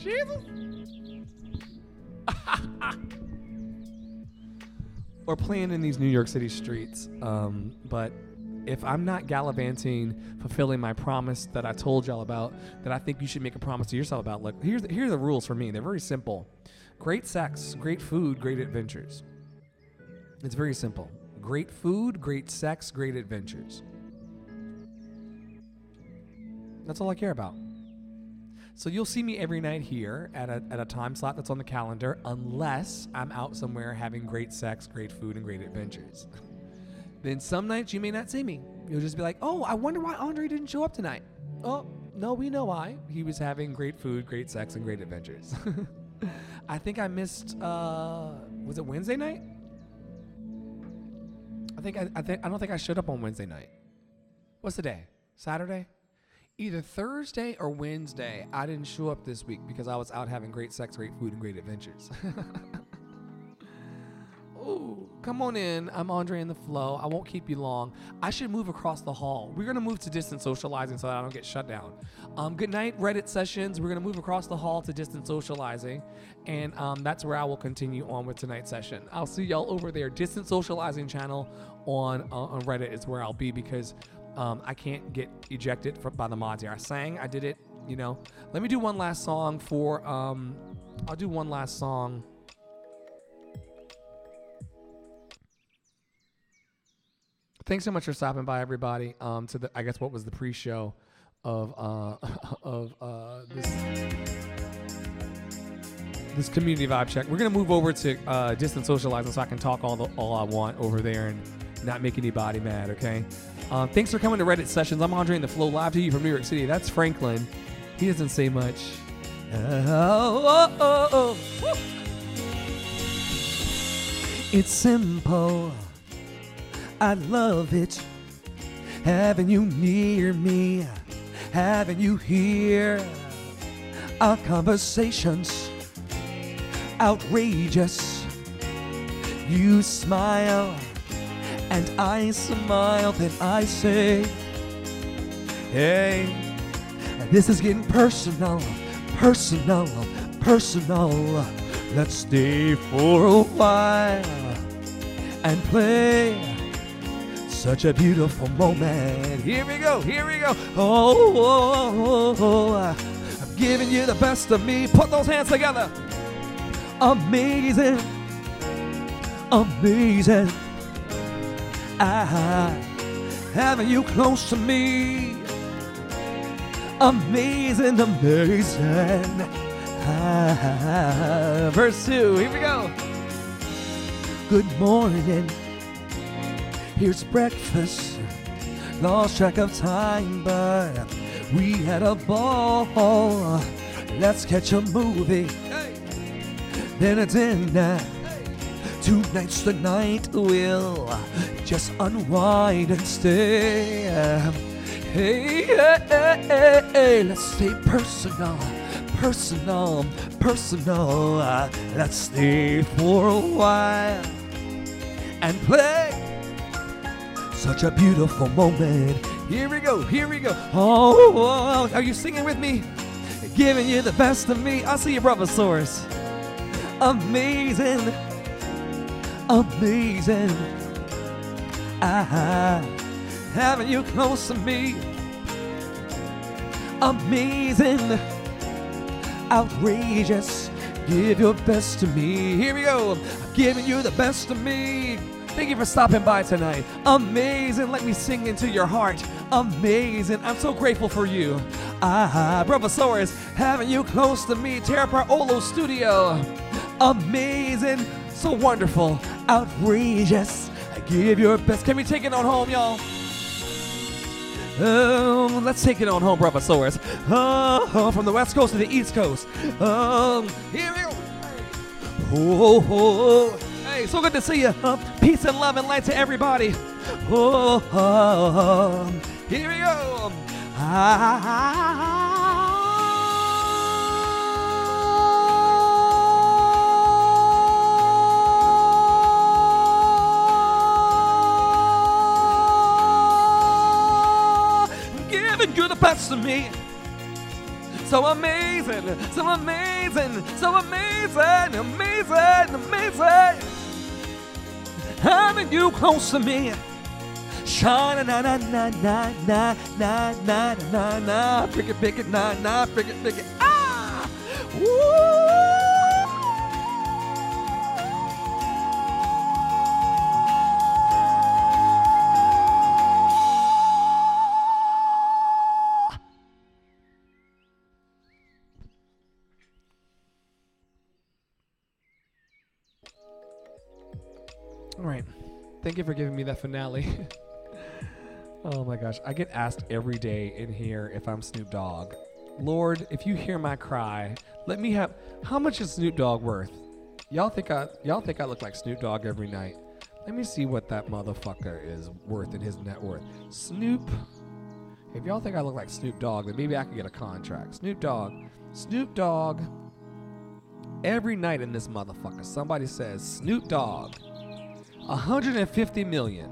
Jesus. or playing in these New York City streets. Um, but if I'm not gallivanting, fulfilling my promise that I told y'all about, that I think you should make a promise to yourself about. Look, here's the, here are the rules for me. They're very simple. Great sex, great food, great adventures. It's very simple. Great food, great sex, great adventures. That's all I care about. So you'll see me every night here at a, at a time slot that's on the calendar, unless I'm out somewhere having great sex, great food, and great adventures. then some nights you may not see me. You'll just be like, oh, I wonder why Andre didn't show up tonight. Oh, no, we know why. He was having great food, great sex, and great adventures. I think I missed, uh, was it Wednesday night? I think I, I think I don't think I showed up on Wednesday night. What's the day? Saturday? Either Thursday or Wednesday, I didn't show up this week because I was out having great sex, great food, and great adventures. Ooh, come on in. I'm Andre in the flow. I won't keep you long. I should move across the hall. We're gonna move to distance socializing so that I don't get shut down. Um, good night, Reddit sessions. We're gonna move across the hall to distance socializing, and um, that's where I will continue on with tonight's session. I'll see y'all over there. Distance socializing channel on uh, on Reddit is where I'll be because um, I can't get ejected from, by the mods here. I sang, I did it. You know. Let me do one last song for. Um, I'll do one last song. Thanks so much for stopping by, everybody. Um, to the I guess what was the pre-show of uh of uh this this community vibe check. We're gonna move over to uh, distance socializing so I can talk all the all I want over there and not make anybody mad. Okay. Um, thanks for coming to Reddit sessions. I'm Andre in the Flow live to you from New York City. That's Franklin. He doesn't say much. Oh, oh, oh, oh. It's simple. I love it. Having you near me, having you here. Our conversations outrageous. You smile, and I smile, then I say, Hey, this is getting personal, personal, personal. Let's stay for a while and play such a beautiful moment. Here we go, here we go. Oh, oh, oh, oh, oh. I'm giving you the best of me. Put those hands together. Amazing, amazing. I having you close to me. Amazing, amazing. Ah, verse two. Here we go. Good morning. Here's breakfast. Lost track of time, but we had a ball. Let's catch a movie. Then a dinner. Tonight's the night we'll just unwind and stay. Hey, hey, hey, hey, let's stay personal, personal, personal. Let's stay for a while and play such a beautiful moment. Here we go, here we go. Oh, oh, are you singing with me? Giving you the best of me. I see you, brother. Amazing, amazing. Ah, having you close to me. Amazing, outrageous. Give your best to me. Here we go. I'm giving you the best of me. Thank you for stopping by tonight. Amazing. Let me sing into your heart. Amazing. I'm so grateful for you. Ah, Bravosaurus, having you close to me. Terrapar Olo Studio. Amazing. So wonderful. Outrageous. I give your best. Can we take it on home, y'all? Um, let's take it on home, Bravosaurus. Oh, from the west coast to the east coast. Um, here we go. Oh, oh, oh. Hey, so good to see you. Uh, peace and love and light to everybody. Oh, oh. here we go. Ah, giving you the best of me. so amazing, so amazing, so amazing, amazing, amazing. Having you close to me. Shine na na na na na na na na na. Pick it, pick it, na na. Pick it, pick it. Ah! Woo! Thank you for giving me that finale. oh my gosh. I get asked every day in here if I'm Snoop Dogg. Lord, if you hear my cry, let me have how much is Snoop Dogg worth? Y'all think I y'all think I look like Snoop Dogg every night. Let me see what that motherfucker is worth in his net worth. Snoop if y'all think I look like Snoop Dogg, then maybe I could get a contract. Snoop Dogg. Snoop Dogg. Every night in this motherfucker, somebody says Snoop Dogg 150 million.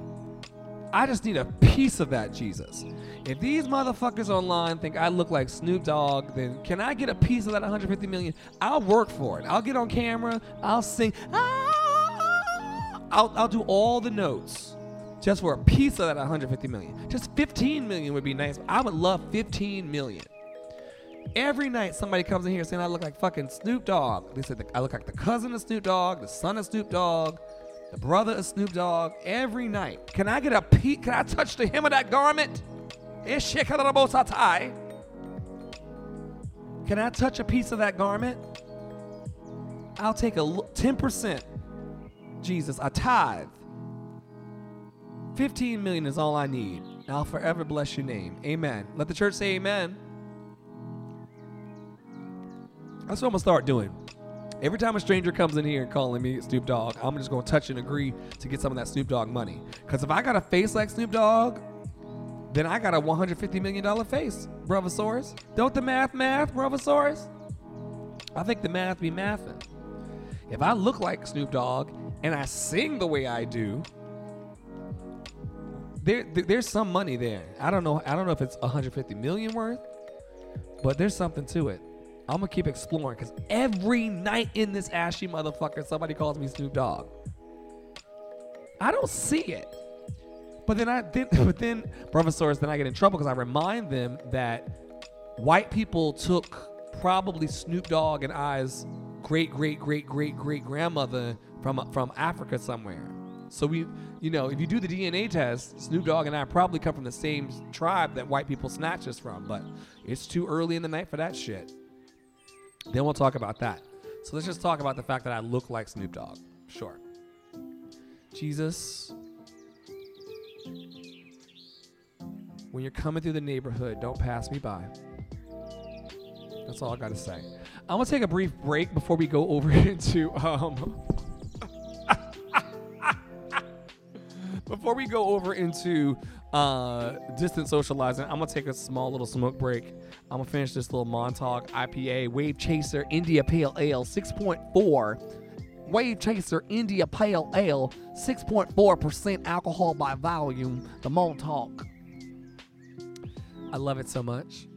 I just need a piece of that, Jesus. If these motherfuckers online think I look like Snoop Dogg, then can I get a piece of that 150 million? I'll work for it. I'll get on camera. I'll sing. Ah! I'll, I'll do all the notes just for a piece of that 150 million. Just 15 million would be nice. I would love 15 million. Every night somebody comes in here saying I look like fucking Snoop Dogg. They said I look like the cousin of Snoop Dogg, the son of Snoop Dogg, the brother of Snoop Dogg every night. Can I get a peek? Can I touch the hem of that garment? Can I touch a piece of that garment? I'll take a 10%. Jesus, a tithe. 15 million is all I need. I'll forever bless your name. Amen. Let the church say amen. That's what I'm going to start doing. Every time a stranger comes in here and calling me Snoop Dogg, I'm just gonna touch and agree to get some of that Snoop Dogg money. Cause if I got a face like Snoop Dogg, then I got a 150 million dollar face, Brothersaurus. Don't the math math, Brothersaurus? I think the math be mathing. If I look like Snoop Dogg and I sing the way I do, there, there's some money there. I don't know. I don't know if it's 150 million worth, but there's something to it. I'm gonna keep exploring because every night in this ashy motherfucker, somebody calls me Snoop Dogg. I don't see it. But then I then but then Brothersaurus, then I get in trouble because I remind them that white people took probably Snoop Dogg and I's great great great great great grandmother from from Africa somewhere. So we, you know, if you do the DNA test, Snoop Dogg and I probably come from the same tribe that white people snatch us from. But it's too early in the night for that shit. Then we'll talk about that. So let's just talk about the fact that I look like Snoop Dogg. Sure. Jesus, when you're coming through the neighborhood, don't pass me by. That's all I got to say. I'm going to take a brief break before we go over into. Um, before we go over into uh, distant socializing, I'm gonna take a small little smoke break. I'm gonna finish this little Montauk IPA Wave Chaser India Pale Ale 6.4. Wave Chaser India Pale Ale 6.4% alcohol by volume. The Montauk. I love it so much,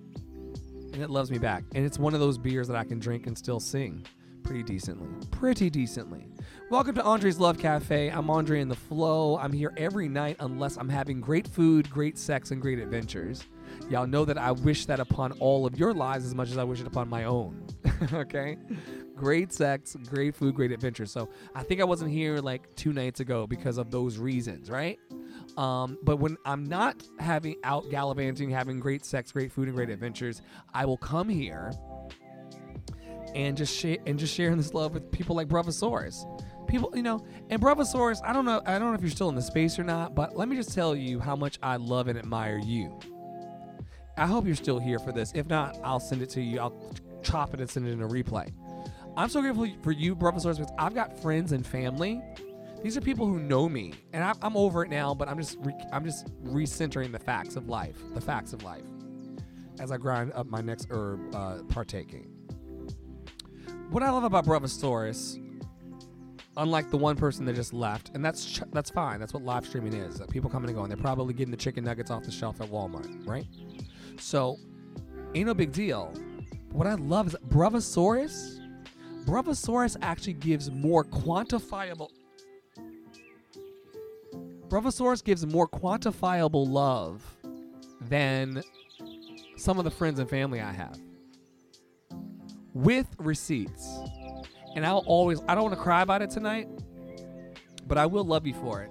and it loves me back. And it's one of those beers that I can drink and still sing pretty decently. Pretty decently. Welcome to Andre's Love Cafe. I'm Andre in the Flow. I'm here every night unless I'm having great food, great sex, and great adventures. Y'all know that I wish that upon all of your lives as much as I wish it upon my own. okay? Great sex, great food, great adventures. So I think I wasn't here like two nights ago because of those reasons, right? Um, but when I'm not having out gallivanting, having great sex, great food, and great adventures, I will come here and just share and just sharing this love with people like Brothersaurus people, you know, and Brothersaurus, I don't know, I don't know if you're still in the space or not, but let me just tell you how much I love and admire you. I hope you're still here for this. If not, I'll send it to you. I'll chop it and send it in a replay. I'm so grateful for you, Brothersaurus, because I've got friends and family. These are people who know me, and I, am over it now. But I'm just, re, I'm just recentering the facts of life, the facts of life, as I grind up my next herb uh, partaking. What I love about Brothersaurus unlike the one person that just left, and that's ch- that's fine. That's what live streaming is. That people coming and going. They're probably getting the chicken nuggets off the shelf at Walmart, right? So, ain't no big deal. What I love is Bravosaurus. Bravosaurus actually gives more quantifiable. Bravosaurus gives more quantifiable love than some of the friends and family I have with receipts. And I'll always, I don't want to cry about it tonight, but I will love you for it.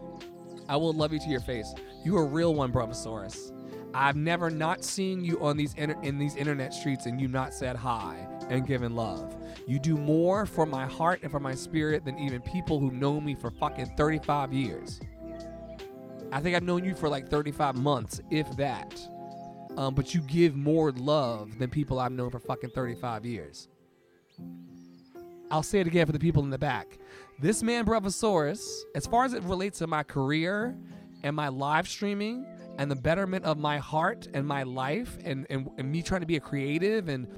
I will love you to your face. You are a real one, Bravosaurus. I've never not seen you on these inter- in these internet streets and you not said hi and given love. You do more for my heart and for my spirit than even people who know me for fucking 35 years. I think I've known you for like 35 months, if that. Um, but you give more love than people I've known for fucking 35 years. I'll say it again for the people in the back. This man, Bravosaurus, as far as it relates to my career and my live streaming and the betterment of my heart and my life and, and, and me trying to be a creative and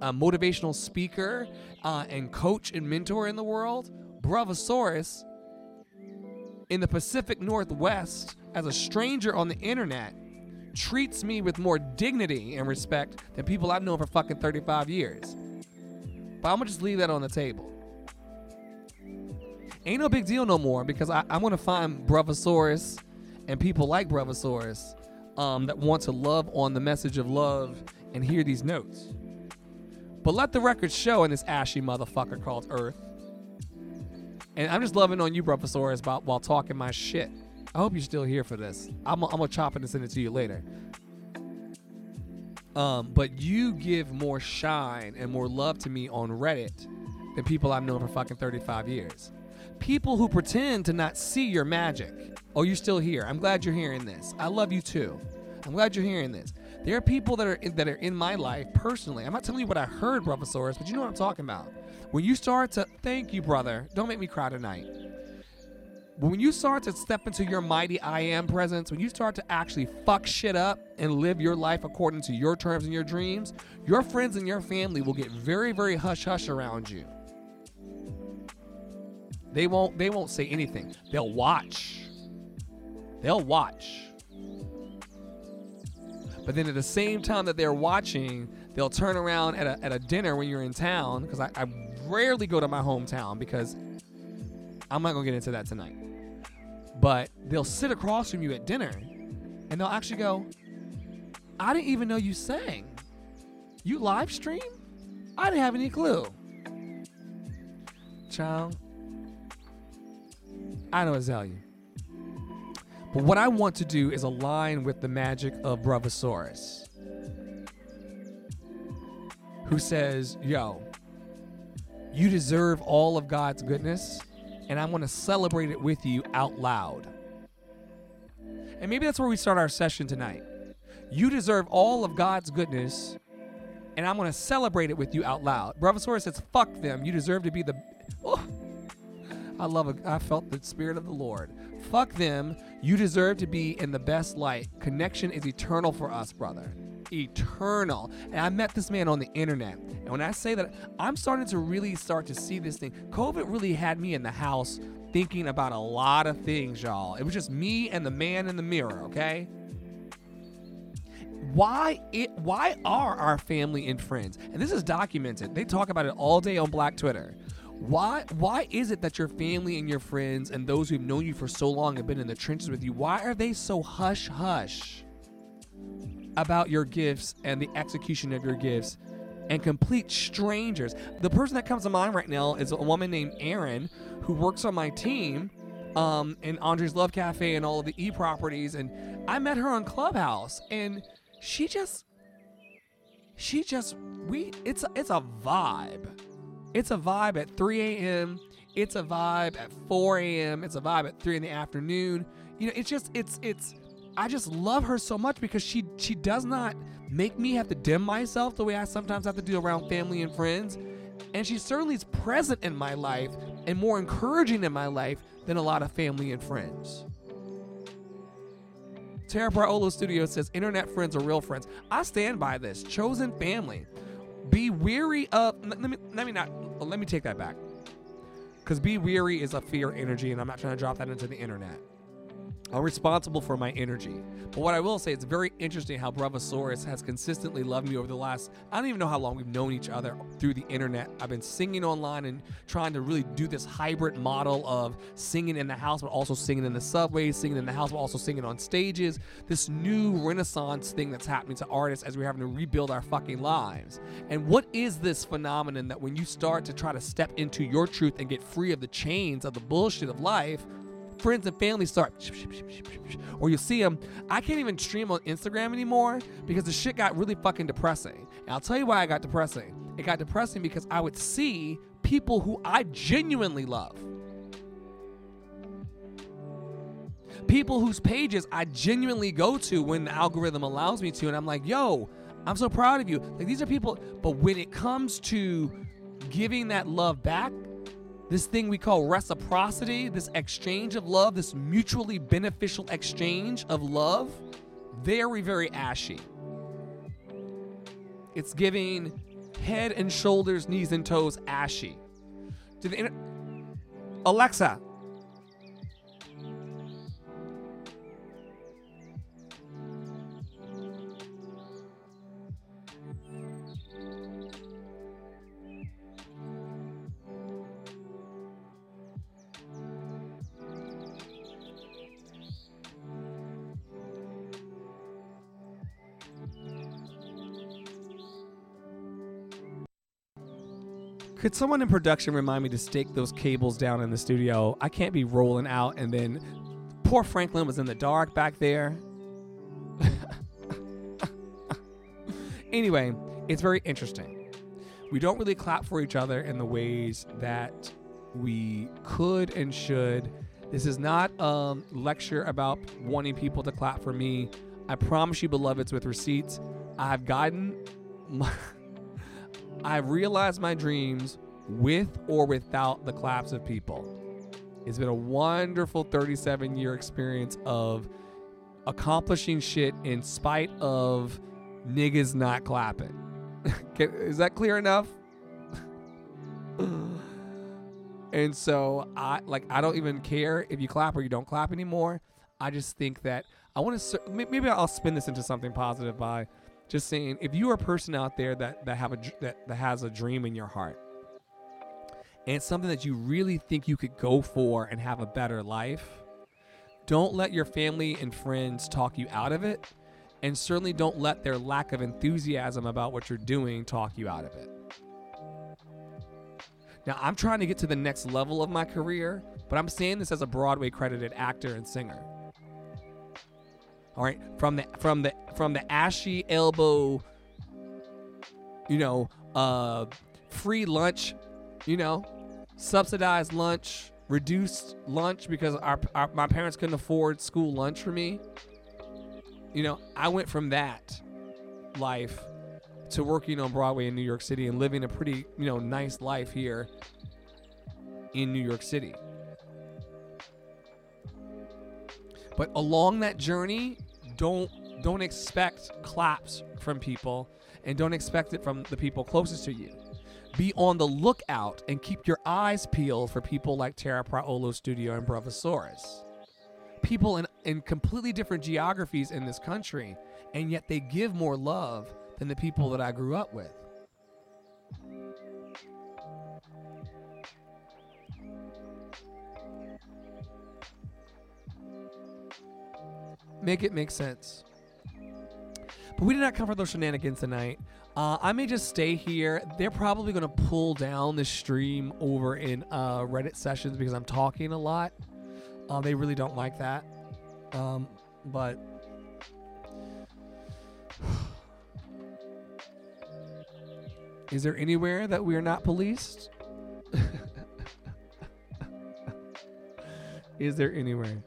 a motivational speaker uh, and coach and mentor in the world, Bravosaurus in the Pacific Northwest as a stranger on the internet treats me with more dignity and respect than people I've known for fucking 35 years. But I'm gonna just leave that on the table. Ain't no big deal no more because I, am gonna find Bravosaurus and people like Bravosaurus um, that want to love on the message of love and hear these notes. But let the record show in this ashy motherfucker called Earth. And I'm just loving on you, Bravosaurus, about while talking my shit. I hope you're still here for this. I'm, I'm gonna chop it and send it to you later. Um, but you give more shine and more love to me on Reddit than people I've known for fucking 35 years. People who pretend to not see your magic. Oh, you're still here. I'm glad you're hearing this. I love you too. I'm glad you're hearing this. There are people that are in, that are in my life personally. I'm not telling you what I heard, Bravosaurus, but you know what I'm talking about. When you start to thank you, brother. Don't make me cry tonight. When you start to step into your mighty I am presence, when you start to actually fuck shit up and live your life according to your terms and your dreams, your friends and your family will get very, very hush hush around you. They won't they won't say anything. They'll watch. They'll watch. But then at the same time that they're watching, they'll turn around at a, at a dinner when you're in town, because I, I rarely go to my hometown because I'm not gonna get into that tonight. But they'll sit across from you at dinner and they'll actually go, I didn't even know you sang. You live stream? I didn't have any clue. Child, I know Azalea. But what I want to do is align with the magic of Bravosaurus, who says, Yo, you deserve all of God's goodness and I'm going to celebrate it with you out loud. And maybe that's where we start our session tonight. You deserve all of God's goodness, and I'm going to celebrate it with you out loud. Bravosaurus says, Fuck them. You deserve to be the. Oh, I love it. I felt the Spirit of the Lord. Fuck them. You deserve to be in the best light. Connection is eternal for us, brother eternal. And I met this man on the internet. And when I say that, I'm starting to really start to see this thing. COVID really had me in the house thinking about a lot of things, y'all. It was just me and the man in the mirror, okay? Why it why are our family and friends? And this is documented. They talk about it all day on Black Twitter. Why why is it that your family and your friends and those who've known you for so long have been in the trenches with you? Why are they so hush hush? about your gifts and the execution of your gifts and complete strangers. The person that comes to mind right now is a woman named Erin who works on my team um, in Andre's Love Cafe and all of the e properties. And I met her on Clubhouse and she just, she just, we, it's a, it's a vibe. It's a vibe at 3 a.m. It's a vibe at 4 a.m. It's a vibe at 3 in the afternoon. You know, it's just, it's, it's, I just love her so much because she she does not make me have to dim myself the way I sometimes have to do around family and friends. And she certainly is present in my life and more encouraging in my life than a lot of family and friends. Tara Barolo Studio says internet friends are real friends. I stand by this. Chosen family. Be weary of let me let me not let me take that back. Cause be weary is a fear energy, and I'm not trying to drop that into the internet. I'm responsible for my energy. But what I will say, it's very interesting how Bravosaurus has consistently loved me over the last, I don't even know how long we've known each other through the internet. I've been singing online and trying to really do this hybrid model of singing in the house, but also singing in the subway, singing in the house, but also singing on stages. This new renaissance thing that's happening to artists as we're having to rebuild our fucking lives. And what is this phenomenon that when you start to try to step into your truth and get free of the chains of the bullshit of life, friends and family start, or you see them. I can't even stream on Instagram anymore because the shit got really fucking depressing. And I'll tell you why I got depressing. It got depressing because I would see people who I genuinely love. People whose pages I genuinely go to when the algorithm allows me to, and I'm like, yo, I'm so proud of you. Like these are people, but when it comes to giving that love back, this thing we call reciprocity, this exchange of love, this mutually beneficial exchange of love, very, very ashy. It's giving head and shoulders, knees and toes ashy. Alexa, Could someone in production remind me to stake those cables down in the studio? I can't be rolling out and then poor Franklin was in the dark back there. anyway, it's very interesting. We don't really clap for each other in the ways that we could and should. This is not a lecture about wanting people to clap for me. I promise you, beloveds, with receipts, I've gotten my I've realized my dreams with or without the claps of people. It's been a wonderful 37 year experience of accomplishing shit in spite of niggas not clapping. Is that clear enough? and so I like I don't even care if you clap or you don't clap anymore. I just think that I want to maybe I'll spin this into something positive by just saying if you are a person out there that that have a that, that has a dream in your heart and it's something that you really think you could go for and have a better life don't let your family and friends talk you out of it and certainly don't let their lack of enthusiasm about what you're doing talk you out of it. Now i'm trying to get to the next level of my career but i'm saying this as a broadway credited actor and singer all right, from the from the from the ashy elbow, you know, uh, free lunch, you know, subsidized lunch, reduced lunch because our, our my parents couldn't afford school lunch for me. You know, I went from that life to working on Broadway in New York City and living a pretty, you know, nice life here in New York City. But along that journey, don't don't expect claps from people and don't expect it from the people closest to you. Be on the lookout and keep your eyes peeled for people like Terra Praolo Studio and Bravosaurus. People in, in completely different geographies in this country, and yet they give more love than the people that I grew up with. Make it make sense. But we did not come for those shenanigans tonight. Uh, I may just stay here. They're probably going to pull down the stream over in uh, Reddit sessions because I'm talking a lot. Uh, they really don't like that. Um, but is there anywhere that we are not policed? is there anywhere?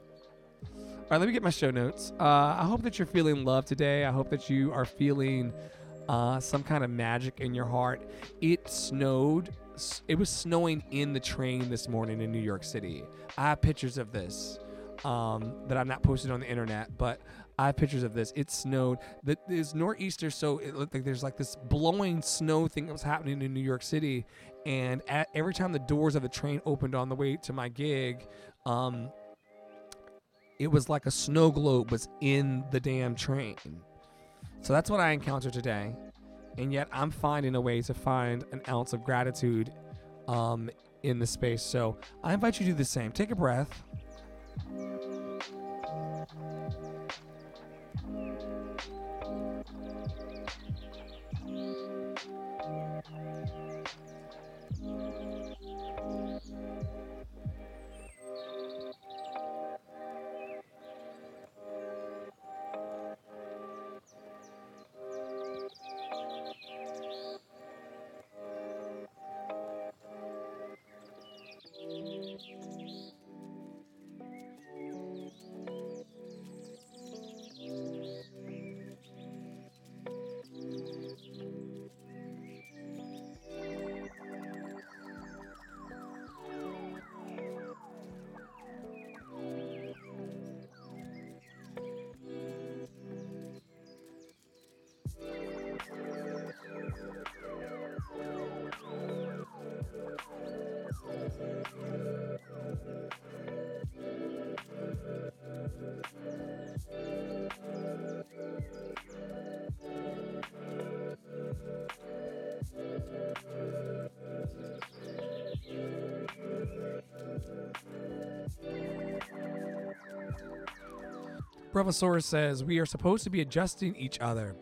All right, let me get my show notes. Uh, I hope that you're feeling love today. I hope that you are feeling uh, some kind of magic in your heart. It snowed. It was snowing in the train this morning in New York City. I have pictures of this um, that I'm not posting on the internet, but I have pictures of this. It snowed. There's nor'easter, so it looked like there's like this blowing snow thing that was happening in New York City. And at, every time the doors of the train opened on the way to my gig, um, it was like a snow globe was in the damn train. So that's what I encountered today. And yet I'm finding a way to find an ounce of gratitude um, in the space. So I invite you to do the same. Take a breath. Bravosaurus says we are supposed to be adjusting each other.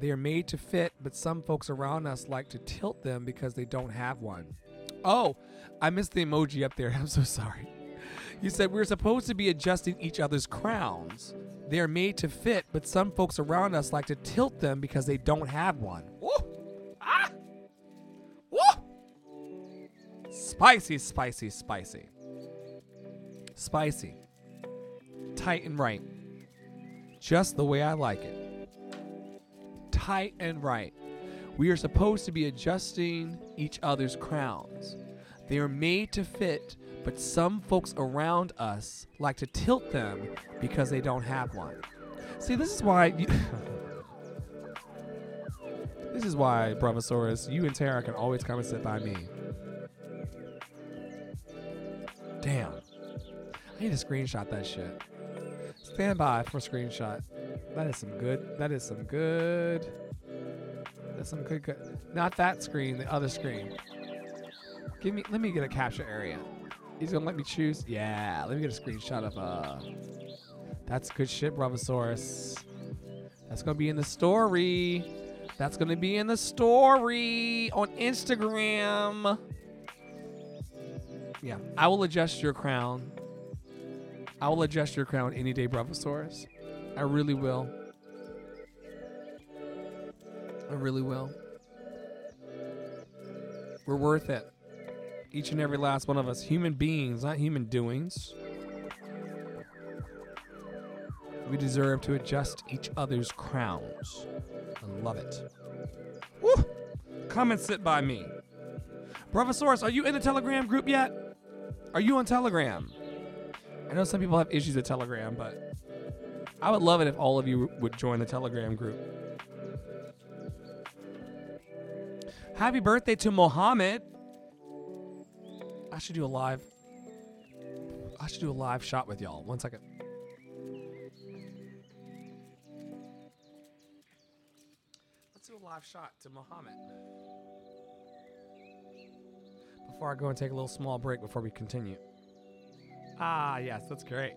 They are made to fit, but some folks around us like to tilt them because they don't have one. Oh, I missed the emoji up there. I'm so sorry. You said we're supposed to be adjusting each other's crowns. They are made to fit, but some folks around us like to tilt them because they don't have one. Woo! Ah! Woo! Spicy, spicy, spicy. Spicy tight and right. Just the way I like it. Tight and right. We are supposed to be adjusting each other's crowns. They are made to fit, but some folks around us like to tilt them because they don't have one. See, this is why. You this is why, Bravosaurus, you and Tara can always come and sit by me. Damn. I need to screenshot that shit. Stand by for screenshot. That is some good. That is some good. That's some good. good. Not that screen. The other screen. Give me. Let me get a capture area. He's gonna let me choose. Yeah. Let me get a screenshot of. Uh. That's good shit, Bravosaurus. That's gonna be in the story. That's gonna be in the story on Instagram. Yeah, I will adjust your crown I will adjust your crown any day, Bravosaurus. I really will. I really will. We're worth it. Each and every last one of us. Human beings, not human doings. We deserve to adjust each other's crowns. I love it. Woo! Come and sit by me. Bravosaurus, are you in the Telegram group yet? Are you on Telegram? I know some people have issues with Telegram, but I would love it if all of you would join the Telegram group. Happy birthday to Mohammed. I should do a live. I should do a live shot with y'all. One second. Let's do a live shot to Mohammed. Before I go and take a little small break before we continue. Ah, yes, that's great.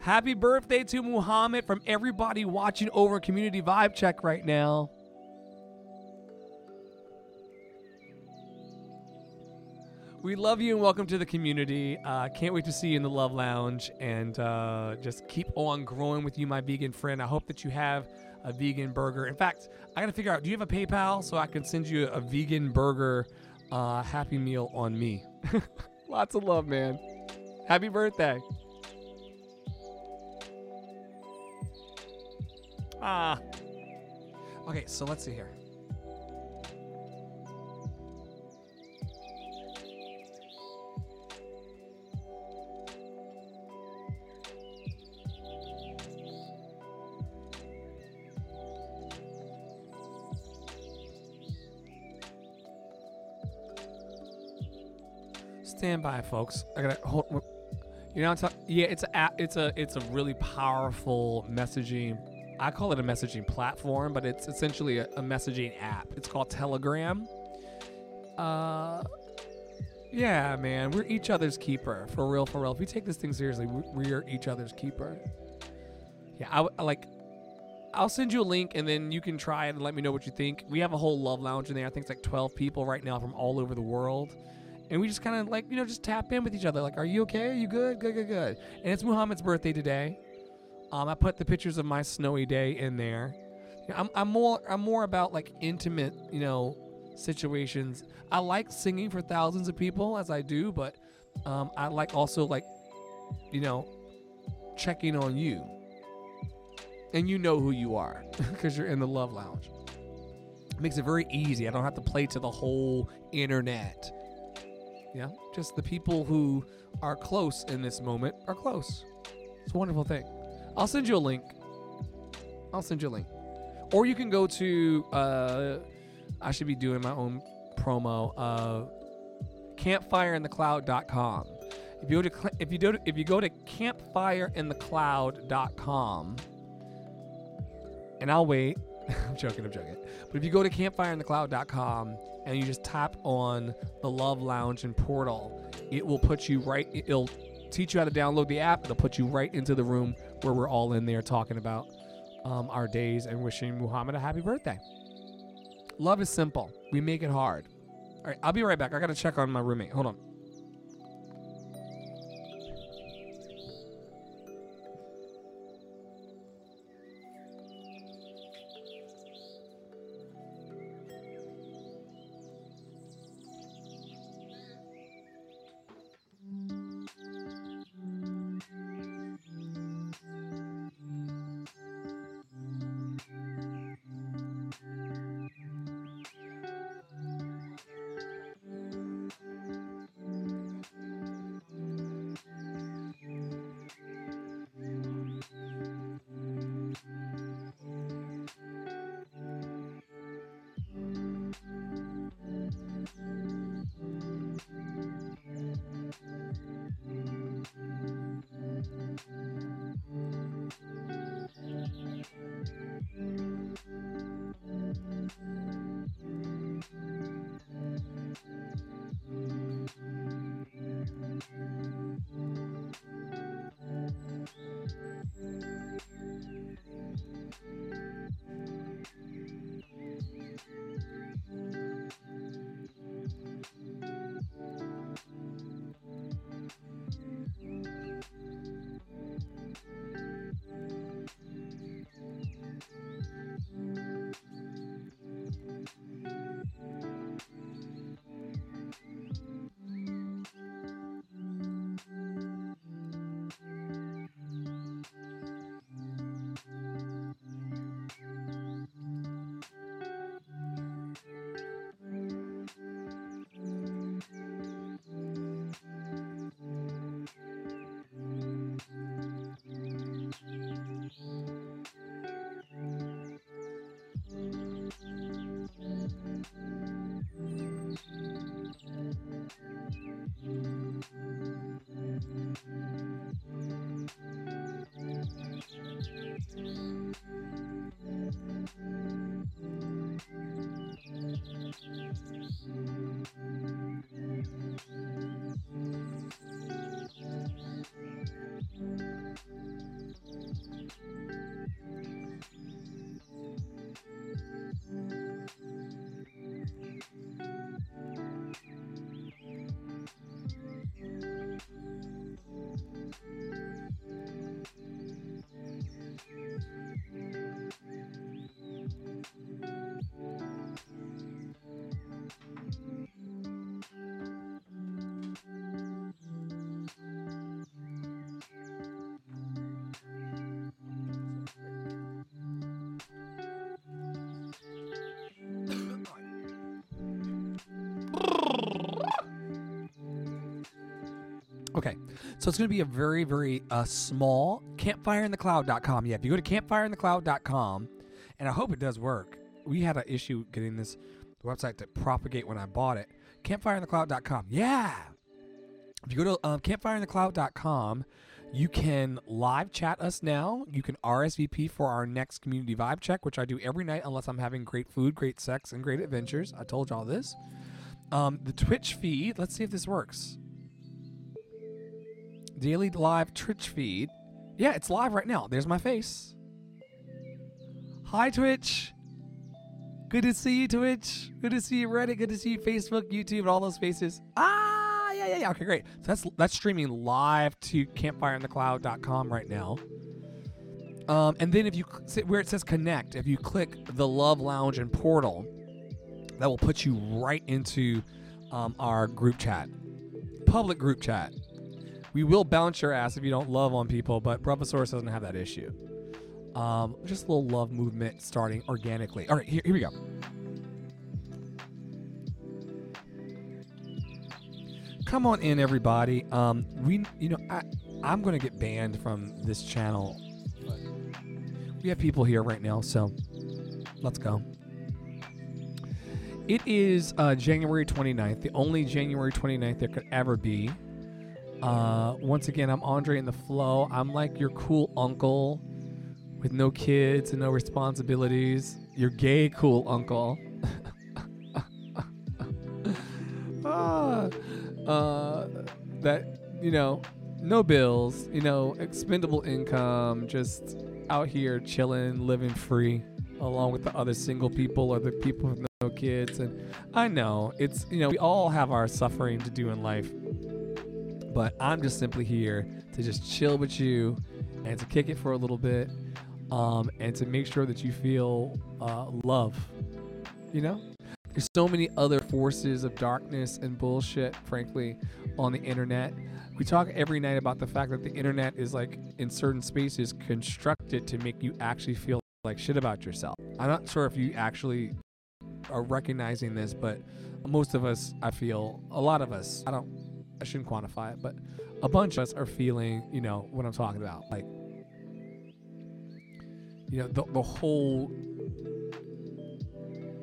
Happy birthday to Muhammad from everybody watching over Community Vibe Check right now. We love you and welcome to the community. Uh, can't wait to see you in the Love Lounge and uh, just keep on growing with you, my vegan friend. I hope that you have a vegan burger. In fact, I got to figure out do you have a PayPal so I can send you a vegan burger uh, happy meal on me? Lots of love, man. Happy birthday. Ah. Okay, so let's see here. Stand by, folks. I gotta hold. You know, yeah, it's a it's a it's a really powerful messaging. I call it a messaging platform, but it's essentially a, a messaging app. It's called Telegram. Uh, yeah, man, we're each other's keeper for real, for real. If we take this thing seriously, we, we're each other's keeper. Yeah, I, I like. I'll send you a link and then you can try it and let me know what you think. We have a whole love lounge in there. I think it's like 12 people right now from all over the world. And we just kind of like, you know, just tap in with each other. Like, are you okay? Are you good? Good, good, good. And it's Muhammad's birthday today. Um, I put the pictures of my snowy day in there. I'm, I'm more I'm more about like intimate, you know, situations. I like singing for thousands of people as I do, but um, I like also like, you know, checking on you. And you know who you are because you're in the love lounge. It makes it very easy. I don't have to play to the whole internet. Yeah, just the people who are close in this moment are close. It's a wonderful thing. I'll send you a link. I'll send you a link. Or you can go to uh I should be doing my own promo uh campfireinthecloud.com. If you go to if you do if you go to campfireinthecloud.com and I'll wait. I'm joking, I'm joking. But if you go to campfireinthecloud.com and you just tap on the Love Lounge and Portal, it will put you right it'll teach you how to download the app. It'll put you right into the room where we're all in there talking about um, our days and wishing Muhammad a happy birthday. Love is simple. We make it hard. All right, I'll be right back. I got to check on my roommate. Hold on. Okay, so it's going to be a very, very uh, small campfireinthecloud.com. Yeah, if you go to campfireinthecloud.com, and I hope it does work. We had an issue getting this website to propagate when I bought it. Campfireinthecloud.com. Yeah, If you go to um, campfireinthecloud.com, you can live chat us now. You can RSVP for our next community vibe check, which I do every night unless I'm having great food, great sex, and great adventures. I told y'all this. Um, the Twitch feed, let's see if this works. Daily live Twitch feed. Yeah, it's live right now. There's my face. Hi, Twitch. Good to see you, Twitch. Good to see you, Reddit. Good to see you, Facebook, YouTube, and all those faces. Ah, yeah, yeah, yeah. Okay, great. So that's that's streaming live to campfireinthecloud.com right now. Um, and then if you where it says connect, if you click the Love Lounge and Portal, that will put you right into um, our group chat, public group chat. We will bounce your ass if you don't love on people, but Bravosaurus doesn't have that issue. Um, just a little love movement starting organically. All right, here, here we go. Come on in, everybody. Um, we, you know, I, I'm gonna get banned from this channel. We have people here right now, so let's go. It is uh, January 29th, the only January 29th there could ever be. Uh, once again, I'm Andre in the Flow. I'm like your cool uncle with no kids and no responsibilities. Your gay cool uncle. ah, uh, that, you know, no bills, you know, expendable income, just out here chilling, living free, along with the other single people or the people with no kids. And I know it's, you know, we all have our suffering to do in life, but I'm just simply here to just chill with you and to kick it for a little bit um, and to make sure that you feel uh, love. You know, there's so many other forces of darkness and bullshit, frankly, on the internet. We talk every night about the fact that the internet is like in certain spaces constructed to make you actually feel like shit about yourself. I'm not sure if you actually are recognizing this, but most of us, I feel, a lot of us, I don't, I shouldn't quantify it, but a bunch of us are feeling, you know, what I'm talking about. Like, you know, the, the whole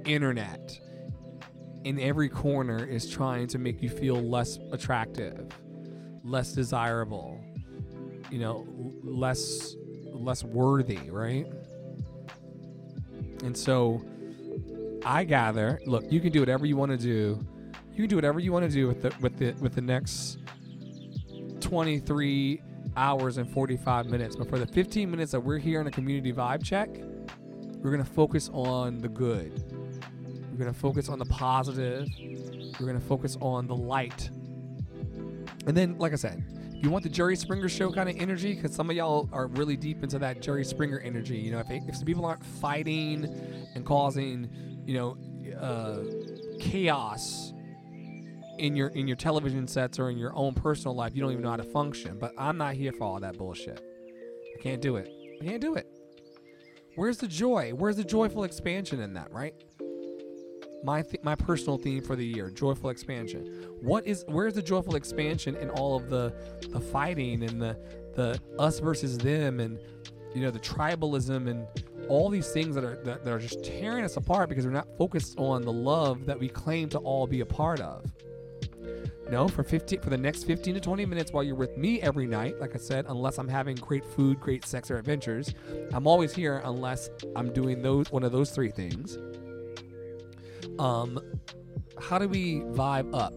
internet in every corner is trying to make you feel less attractive, less desirable, you know, less less worthy, right? And so I gather, look, you can do whatever you want to do. You can do whatever you want to do with the with the with the next 23 hours and 45 minutes. But for the 15 minutes that we're here in a community vibe check, we're going to focus on the good. We're going to focus on the positive. We're going to focus on the light. And then, like I said, if you want the Jerry Springer show kind of energy because some of y'all are really deep into that Jerry Springer energy. You know, if, if the people aren't fighting and causing, you know, uh, chaos in your in your television sets or in your own personal life, you don't even know how to function. But I'm not here for all that bullshit. I can't do it. I can't do it. Where's the joy? Where's the joyful expansion in that? Right. My th- my personal theme for the year: joyful expansion. What is? Where's the joyful expansion in all of the the fighting and the the us versus them and you know the tribalism and all these things that are that, that are just tearing us apart because we're not focused on the love that we claim to all be a part of. No, for 15 for the next 15 to 20 minutes while you're with me every night, like I said, unless I'm having great food, great sex or adventures, I'm always here unless I'm doing those one of those three things. Um how do we vibe up?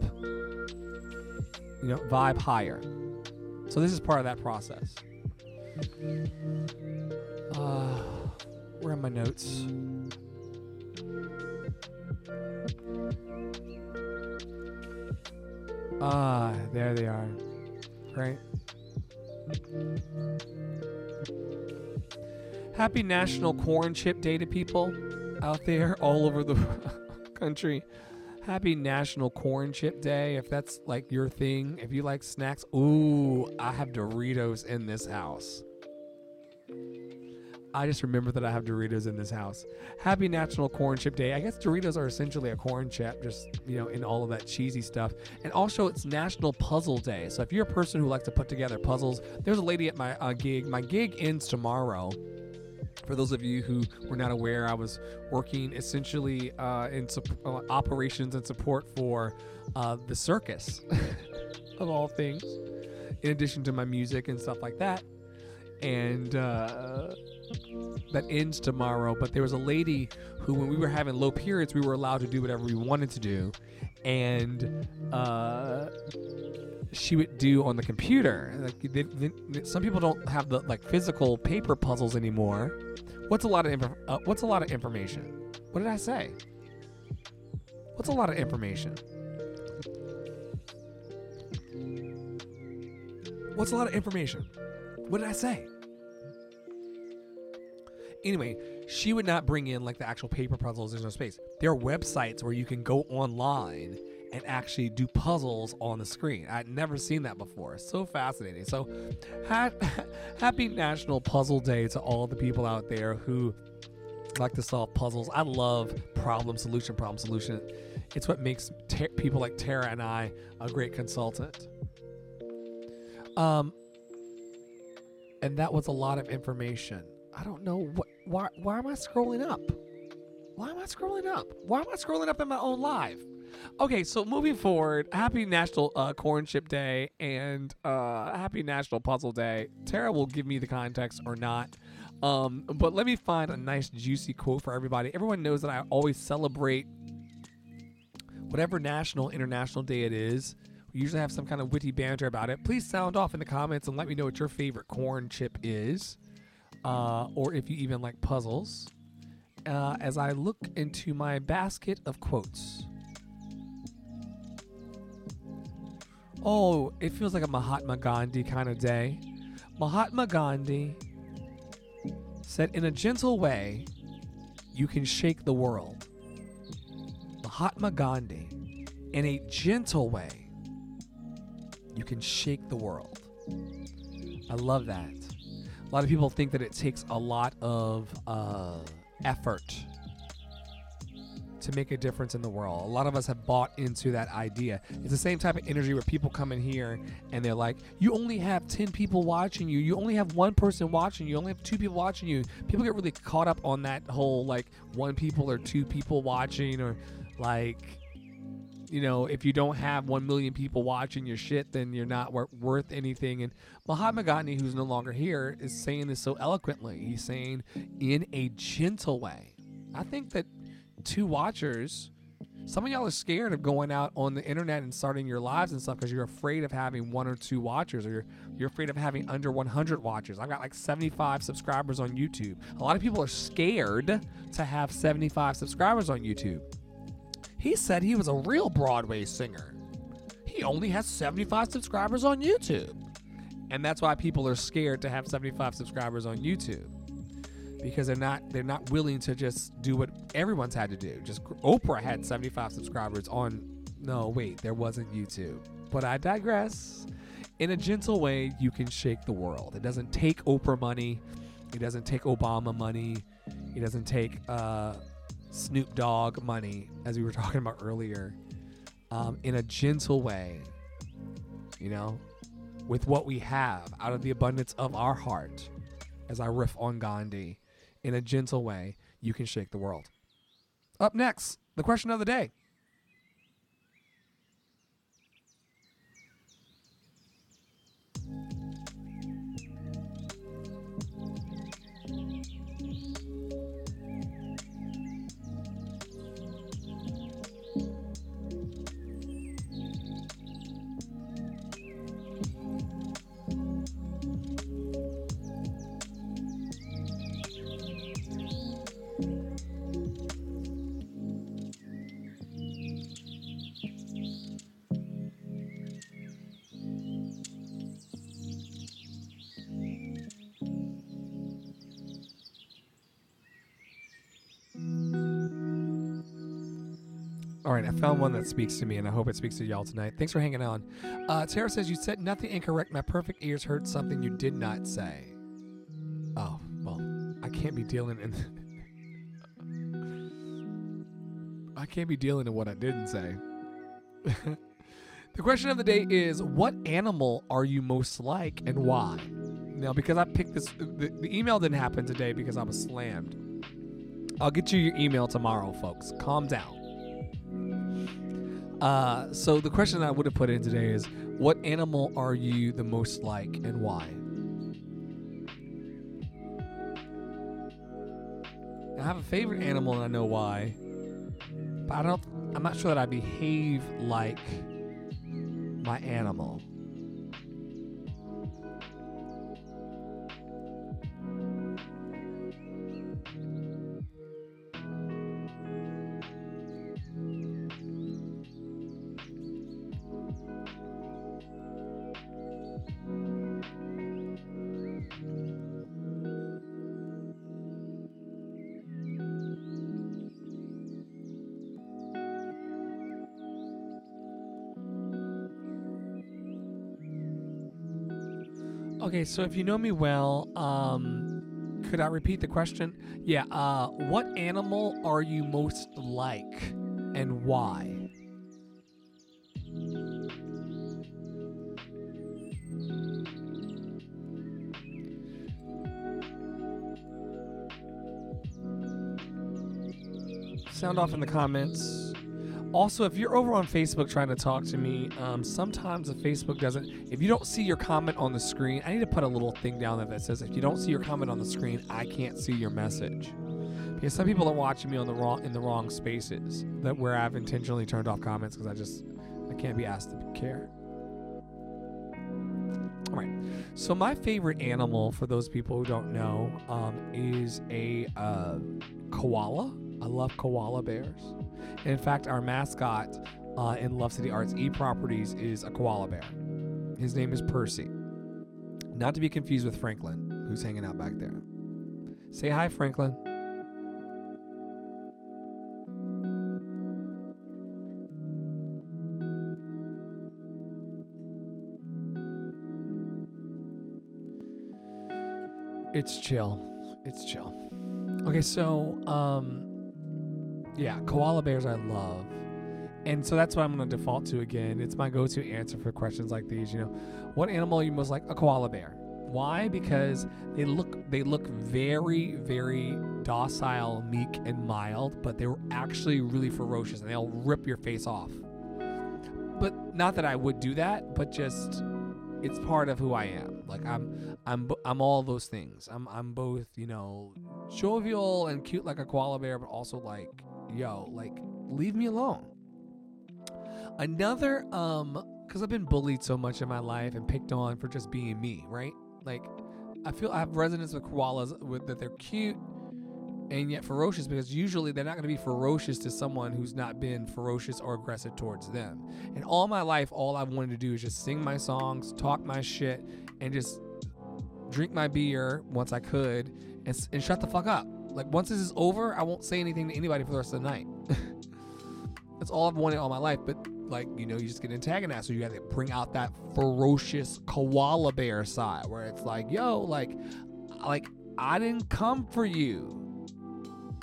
You know, vibe higher. So this is part of that process. Uh, where are my notes? Ah, there they are. Right. Happy National Corn Chip Day to people out there all over the country. Happy National Corn Chip Day. If that's like your thing, if you like snacks, ooh, I have Doritos in this house. I just remember that I have Doritos in this house. Happy National Corn Chip Day. I guess Doritos are essentially a corn chip, just, you know, in all of that cheesy stuff. And also, it's National Puzzle Day. So if you're a person who likes to put together puzzles, there's a lady at my uh, gig. My gig ends tomorrow. For those of you who were not aware, I was working essentially uh, in sup- uh, operations and support for uh, the circus. of all things, in addition to my music and stuff like that. And uh, that ends tomorrow. But there was a lady who, when we were having low periods, we were allowed to do whatever we wanted to do. And uh, she would do on the computer. Like they, they, some people don't have the like physical paper puzzles anymore. What's a lot of inf- uh, what's a lot of information? What did I say? What's a lot of information? What's a lot of information? What did I say? Anyway, she would not bring in like the actual paper puzzles. There's no space. There are websites where you can go online and actually do puzzles on the screen. I'd never seen that before. So fascinating. So, ha- happy National Puzzle Day to all the people out there who like to solve puzzles. I love problem solution, problem solution. It's what makes ter- people like Tara and I a great consultant. Um, and that was a lot of information. I don't know what. Why? Why am I scrolling up? Why am I scrolling up? Why am I scrolling up in my own live? Okay, so moving forward, happy National uh, Corn Chip Day and uh, happy National Puzzle Day. Tara will give me the context or not. Um, but let me find a nice, juicy quote for everybody. Everyone knows that I always celebrate whatever national, international day it is. We usually have some kind of witty banter about it. Please sound off in the comments and let me know what your favorite corn chip is, uh, or if you even like puzzles. Uh, as I look into my basket of quotes. Oh, it feels like a Mahatma Gandhi kind of day. Mahatma Gandhi said, In a gentle way, you can shake the world. Mahatma Gandhi, in a gentle way, you can shake the world. I love that. A lot of people think that it takes a lot of uh, effort to make a difference in the world. A lot of us have bought into that idea. It's the same type of energy where people come in here and they're like, you only have 10 people watching you. You only have one person watching you. You only have two people watching you. People get really caught up on that whole like one people or two people watching or like you know, if you don't have 1 million people watching your shit, then you're not wor- worth anything. And Mahatma Gandhi, who's no longer here, is saying this so eloquently. He's saying, in a gentle way. I think that two watchers, some of y'all are scared of going out on the internet and starting your lives and stuff because you're afraid of having one or two watchers or you're, you're afraid of having under 100 watchers. I've got like 75 subscribers on YouTube. A lot of people are scared to have 75 subscribers on YouTube. He said he was a real Broadway singer. He only has 75 subscribers on YouTube. And that's why people are scared to have 75 subscribers on YouTube. Because they're not they're not willing to just do what everyone's had to do. Just Oprah had 75 subscribers on no, wait, there wasn't YouTube. But I digress. In a gentle way, you can shake the world. It doesn't take Oprah money. It doesn't take Obama money. It doesn't take uh, Snoop Dogg money, as we were talking about earlier, um, in a gentle way, you know, with what we have out of the abundance of our heart, as I riff on Gandhi, in a gentle way, you can shake the world. Up next, the question of the day. All right, I found one that speaks to me, and I hope it speaks to y'all tonight. Thanks for hanging on. Uh, Tara says, You said nothing incorrect. My perfect ears heard something you did not say. Oh, well, I can't be dealing in. I can't be dealing in what I didn't say. the question of the day is What animal are you most like and why? Now, because I picked this, the, the email didn't happen today because I was slammed. I'll get you your email tomorrow, folks. Calm down. Uh, so the question I would have put in today is, what animal are you the most like and why? I have a favorite animal and I know why, but I don't. I'm not sure that I behave like my animal. Okay, so if you know me well, um, could I repeat the question? Yeah, uh, what animal are you most like and why? Sound off in the comments. Also, if you're over on Facebook trying to talk to me, um, sometimes the Facebook doesn't. If you don't see your comment on the screen, I need to put a little thing down there that says, "If you don't see your comment on the screen, I can't see your message." Because some people are watching me on the wrong in the wrong spaces that where I've intentionally turned off comments because I just I can't be asked to care. All right. So my favorite animal, for those people who don't know, um, is a uh, koala. I love koala bears. In fact, our mascot uh, in Love City Arts E Properties is a koala bear. His name is Percy. Not to be confused with Franklin, who's hanging out back there. Say hi, Franklin. It's chill. It's chill. Okay, so um yeah, koala bears I love. And so that's what I'm going to default to again. It's my go-to answer for questions like these, you know. What animal you most like? A koala bear. Why? Because they look they look very very docile, meek and mild, but they're actually really ferocious and they'll rip your face off. But not that I would do that, but just it's part of who I am. Like I'm I'm I'm all those things. I'm I'm both, you know, jovial and cute like a koala bear, but also like, yo, like leave me alone. Another um cuz I've been bullied so much in my life and picked on for just being me, right? Like I feel I have resonance with koalas with that they're cute and yet ferocious because usually they're not going to be ferocious to someone who's not been ferocious or aggressive towards them. And all my life, all I wanted to do is just sing my songs, talk my shit, and just drink my beer once I could and, and shut the fuck up. Like, once this is over, I won't say anything to anybody for the rest of the night. That's all I've wanted all my life. But, like, you know, you just get antagonized. So you have to bring out that ferocious koala bear side where it's like, yo, like, like, I didn't come for you.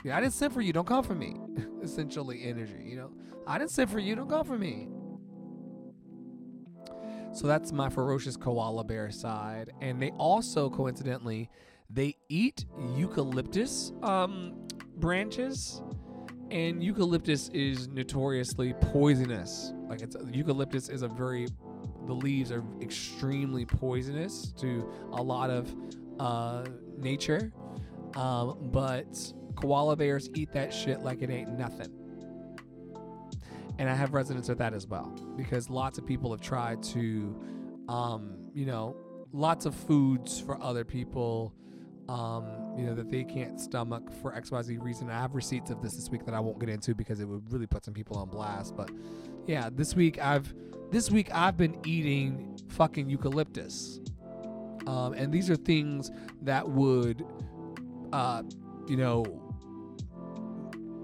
Yeah, I didn't send for you. Don't come for me. Essentially, energy. You know, I didn't send for you. Don't come for me. So that's my ferocious koala bear side, and they also coincidentally they eat eucalyptus um, branches, and eucalyptus is notoriously poisonous. Like it's eucalyptus is a very the leaves are extremely poisonous to a lot of uh, nature, um, but Koala bears eat that shit like it ain't nothing. And I have resonance with that as well because lots of people have tried to, um, you know, lots of foods for other people, um, you know, that they can't stomach for XYZ reason. I have receipts of this this week that I won't get into because it would really put some people on blast. But yeah, this week I've this week I've been eating fucking eucalyptus. Um, and these are things that would, uh, you know,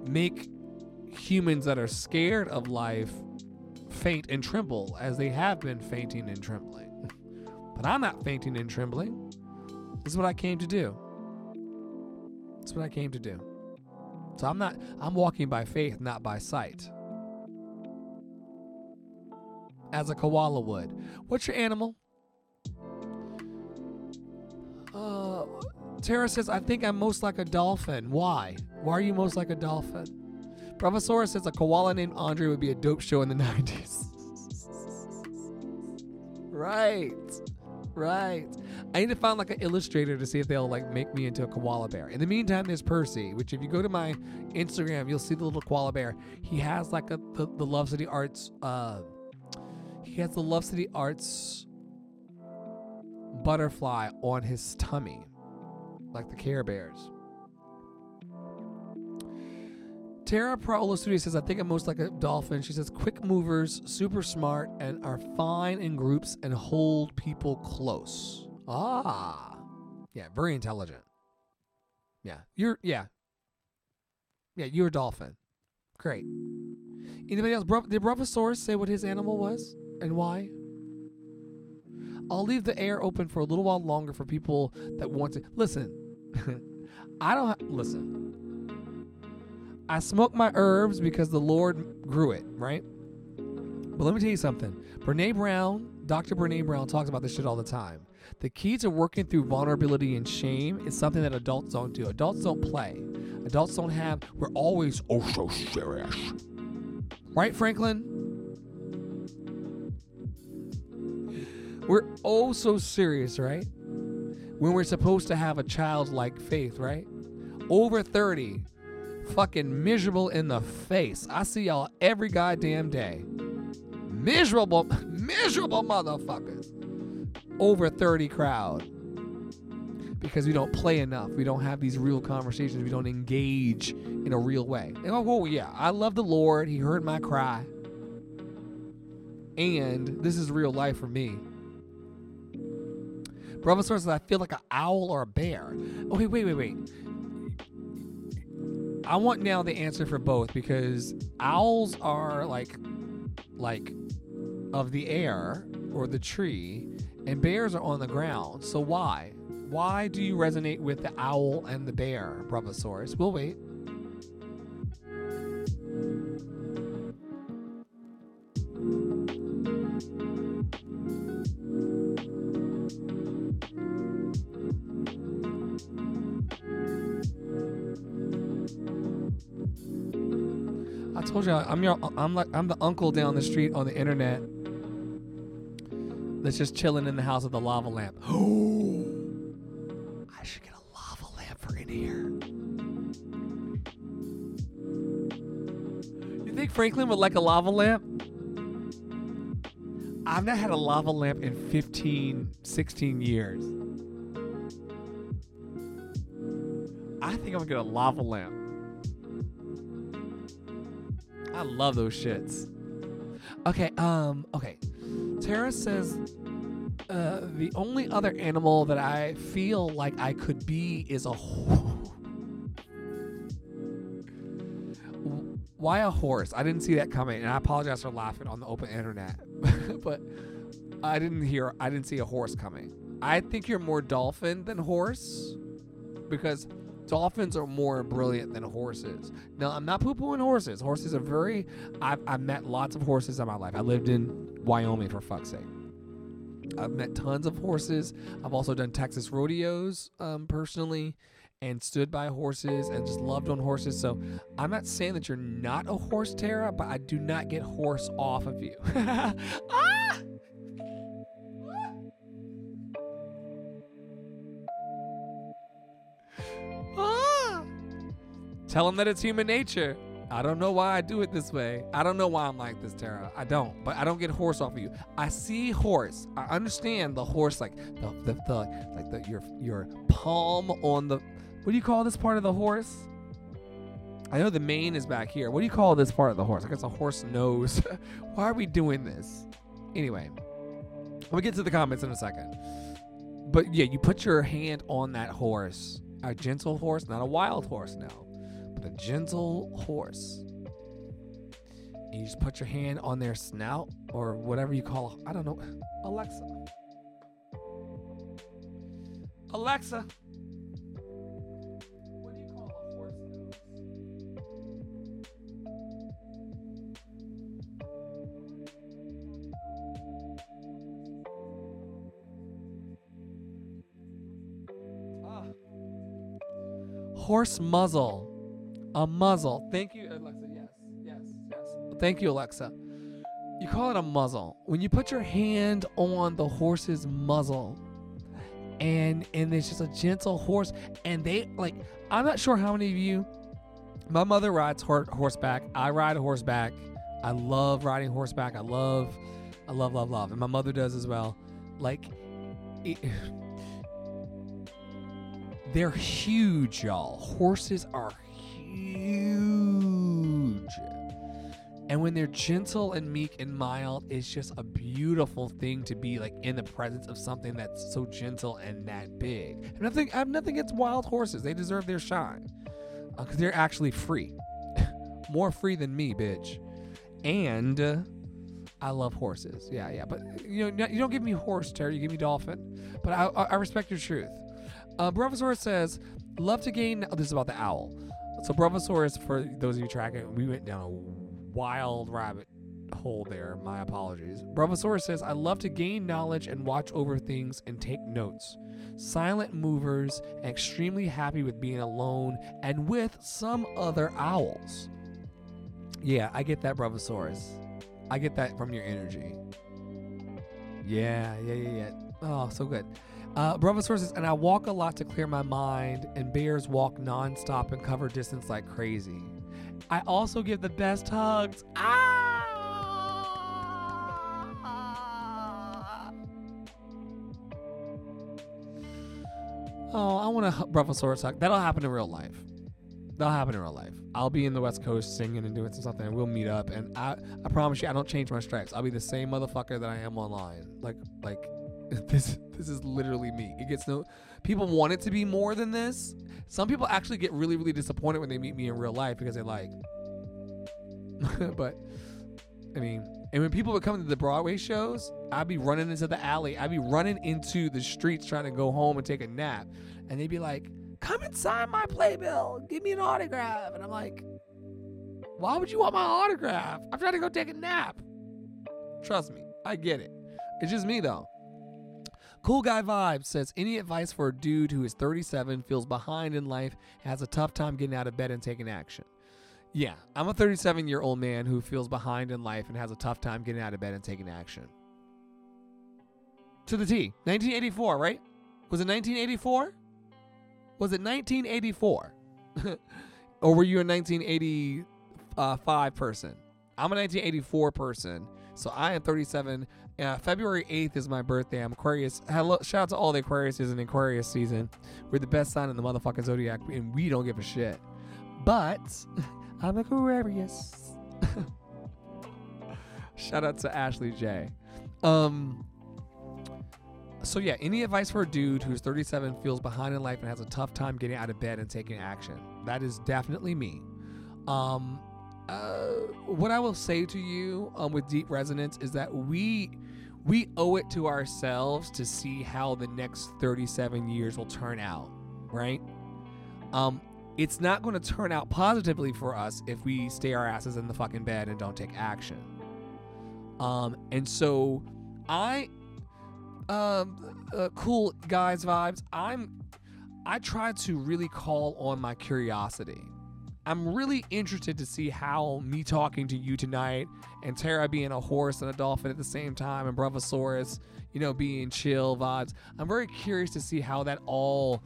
make humans that are scared of life faint and tremble as they have been fainting and trembling. But I'm not fainting and trembling. This is what I came to do. That's what I came to do. So I'm not, I'm walking by faith, not by sight. As a koala would. What's your animal? Uh, Tara says, I think I'm most like a dolphin. Why? Why are you most like a dolphin? Bravosaurus says a koala named Andre would be a dope show in the 90s. right. Right. I need to find like an illustrator to see if they'll like make me into a koala bear. In the meantime, there's Percy, which if you go to my Instagram, you'll see the little koala bear. He has like a the, the Love City Arts uh he has the Love City Arts butterfly on his tummy. Like the Care Bears. Tara Paola Studio says, I think I'm most like a dolphin. She says, quick movers, super smart, and are fine in groups and hold people close. Ah. Yeah, very intelligent. Yeah. You're, yeah. Yeah, you're a dolphin. Great. Anybody else? Did Bravosaurus say what his animal was and why? I'll leave the air open for a little while longer for people that want to. Listen, I don't. Listen. I smoke my herbs because the Lord grew it, right? But let me tell you something. Brene Brown, Dr. Brene Brown talks about this shit all the time. The key to working through vulnerability and shame is something that adults don't do. Adults don't play. Adults don't have, we're always oh so serious. Right, Franklin? We're oh so serious, right? When we're supposed to have a childlike faith, right? Over 30, fucking miserable in the face. I see y'all every goddamn day. Miserable, miserable motherfuckers. Over 30 crowd. Because we don't play enough. We don't have these real conversations. We don't engage in a real way. And, oh, oh, yeah, I love the Lord. He heard my cry. And this is real life for me. Brother says I feel like an owl or a bear. Okay, wait, wait, wait. I want now the answer for both because owls are like like of the air or the tree and bears are on the ground. So why? Why do you resonate with the owl and the bear, Bravosaurus? We'll wait. I told you I'm your I'm like I'm the uncle down the street on the internet that's just chilling in the house with a lava lamp. Oh, I should get a lava lamp for in here. You think Franklin would like a lava lamp? I've not had a lava lamp in 15, 16 years. I think I'm gonna get a lava lamp. I love those shits. Okay, um, okay. Tara says uh, the only other animal that I feel like I could be is a horse. Why a horse? I didn't see that coming, and I apologize for laughing on the open internet. but I didn't hear I didn't see a horse coming. I think you're more dolphin than horse because dolphins are more brilliant than horses. Now, I'm not poo pooing horses. Horses are very. I've, I've met lots of horses in my life. I lived in Wyoming, for fuck's sake. I've met tons of horses. I've also done Texas rodeos um, personally and stood by horses and just loved on horses. So I'm not saying that you're not a horse, Tara, but I do not get horse off of you. ah! Ah! Tell him that it's human nature. I don't know why I do it this way. I don't know why I'm like this, Tara. I don't. But I don't get horse off of you. I see horse. I understand the horse, like the the, the like the your your palm on the. What do you call this part of the horse? I know the mane is back here. What do you call this part of the horse? I guess a horse nose. why are we doing this? Anyway, we'll get to the comments in a second. But yeah, you put your hand on that horse, a gentle horse, not a wild horse now a gentle horse. And you just put your hand on their snout or whatever you call I don't know. Alexa. Alexa. What do you call a horse nose? Ah. Horse muzzle. A muzzle. Thank you, Alexa. Yes. Yes, yes. Thank you, Alexa. You call it a muzzle. When you put your hand on the horse's muzzle, and and it's just a gentle horse, and they like I'm not sure how many of you. My mother rides hor- horseback. I ride horseback. I love riding horseback. I love, I love, love, love, and my mother does as well. Like, it, they're huge, y'all. Horses are huge. And when they're gentle and meek and mild, it's just a beautiful thing to be like in the presence of something that's so gentle and that big. And nothing, I have nothing against wild horses. They deserve their shine because uh, they're actually free, more free than me, bitch. And uh, I love horses. Yeah, yeah. But you know, you don't give me horse, Terry. You give me dolphin. But I, I respect your truth. Uh, Bravosaurus says, "Love to gain." Oh, this is about the owl. So Bravosaurus, for those of you tracking, we went down a wild rabbit hole there. My apologies. Bravosaurus says, I love to gain knowledge and watch over things and take notes. Silent movers, extremely happy with being alone and with some other owls. Yeah, I get that, Bravosaurus. I get that from your energy. Yeah, yeah, yeah, yeah. Oh, so good. Uh, says, and I walk a lot to clear my mind, and bears walk nonstop and cover distance like crazy. I also give the best hugs. Ah! Oh, I want a Bravosaurus hug. That'll happen in real life. That'll happen in real life. I'll be in the West Coast singing and doing something, and we'll meet up. And I, I promise you, I don't change my stripes. I'll be the same motherfucker that I am online. Like, like this, this is literally me. It gets no. People want it to be more than this. Some people actually get really, really disappointed when they meet me in real life because they like. but, I mean, and when people would come to the Broadway shows, I'd be running into the alley. I'd be running into the streets trying to go home and take a nap. And they'd be like, come and sign my playbill. Give me an autograph. And I'm like, why would you want my autograph? I'm trying to go take a nap. Trust me, I get it. It's just me though. Cool Guy Vibe says, Any advice for a dude who is 37, feels behind in life, has a tough time getting out of bed and taking action? Yeah, I'm a 37 year old man who feels behind in life and has a tough time getting out of bed and taking action. To the T. 1984, right? Was it 1984? Was it 1984? or were you a 1985 person? I'm a 1984 person. So I am 37 yeah, February 8th is my birthday. I'm Aquarius. Hello, shout out to all the Aquariuses in Aquarius season. We're the best sign in the motherfucking zodiac, and we don't give a shit. But I'm Aquarius. shout out to Ashley J. Um. So yeah, any advice for a dude who's 37, feels behind in life, and has a tough time getting out of bed and taking action? That is definitely me. Um, uh, what I will say to you um, with deep resonance is that we we owe it to ourselves to see how the next 37 years will turn out, right? Um, it's not going to turn out positively for us if we stay our asses in the fucking bed and don't take action. Um, and so I, um, uh, cool guys vibes. I'm, I try to really call on my curiosity. I'm really interested to see how me talking to you tonight and Tara being a horse and a dolphin at the same time and Bravosaurus, you know, being chill vibes. I'm very curious to see how that all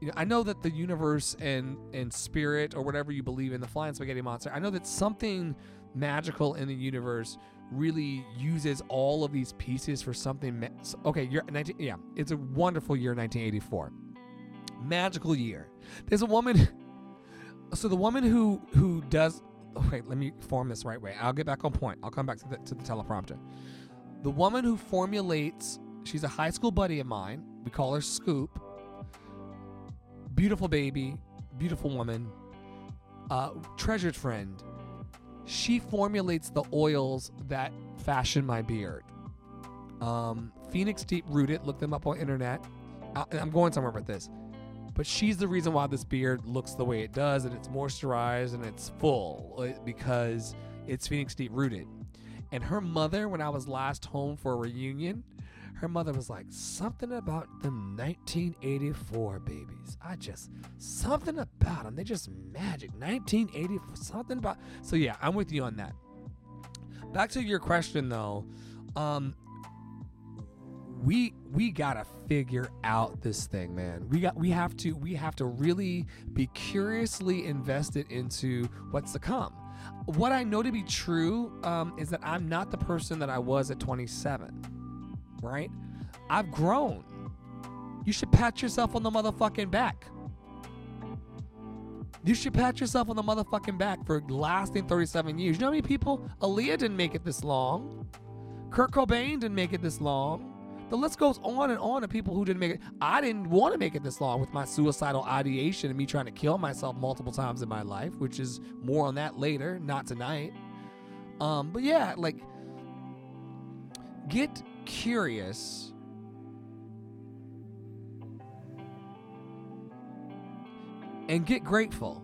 you know, I know that the universe and and spirit or whatever you believe in the flying spaghetti monster, I know that something magical in the universe really uses all of these pieces for something ma- okay, you're 19 yeah, it's a wonderful year 1984. Magical year. There's a woman so the woman who who does okay, let me form this right way. I'll get back on point. I'll come back to the, to the teleprompter. The woman who formulates, she's a high school buddy of mine. We call her Scoop. Beautiful baby, beautiful woman, uh, treasured friend. She formulates the oils that fashion my beard. Um, Phoenix Deep Rooted, look them up on internet. I, I'm going somewhere with this. But she's the reason why this beard looks the way it does, and it's moisturized and it's full uh, because it's Phoenix deep rooted. And her mother, when I was last home for a reunion, her mother was like, something about them 1984 babies. I just, something about them. They just magic. 1984, something about. So yeah, I'm with you on that. back to your question though. Um, we we gotta figure out this thing, man. We got we have to we have to really be curiously invested into what's to come. What I know to be true um, is that I'm not the person that I was at 27. Right? I've grown. You should pat yourself on the motherfucking back. You should pat yourself on the motherfucking back for lasting 37 years. You know how many people? Aaliyah didn't make it this long. Kurt Cobain didn't make it this long. The list goes on and on of people who didn't make it. I didn't want to make it this long with my suicidal ideation and me trying to kill myself multiple times in my life, which is more on that later, not tonight. Um, but yeah, like get curious and get grateful.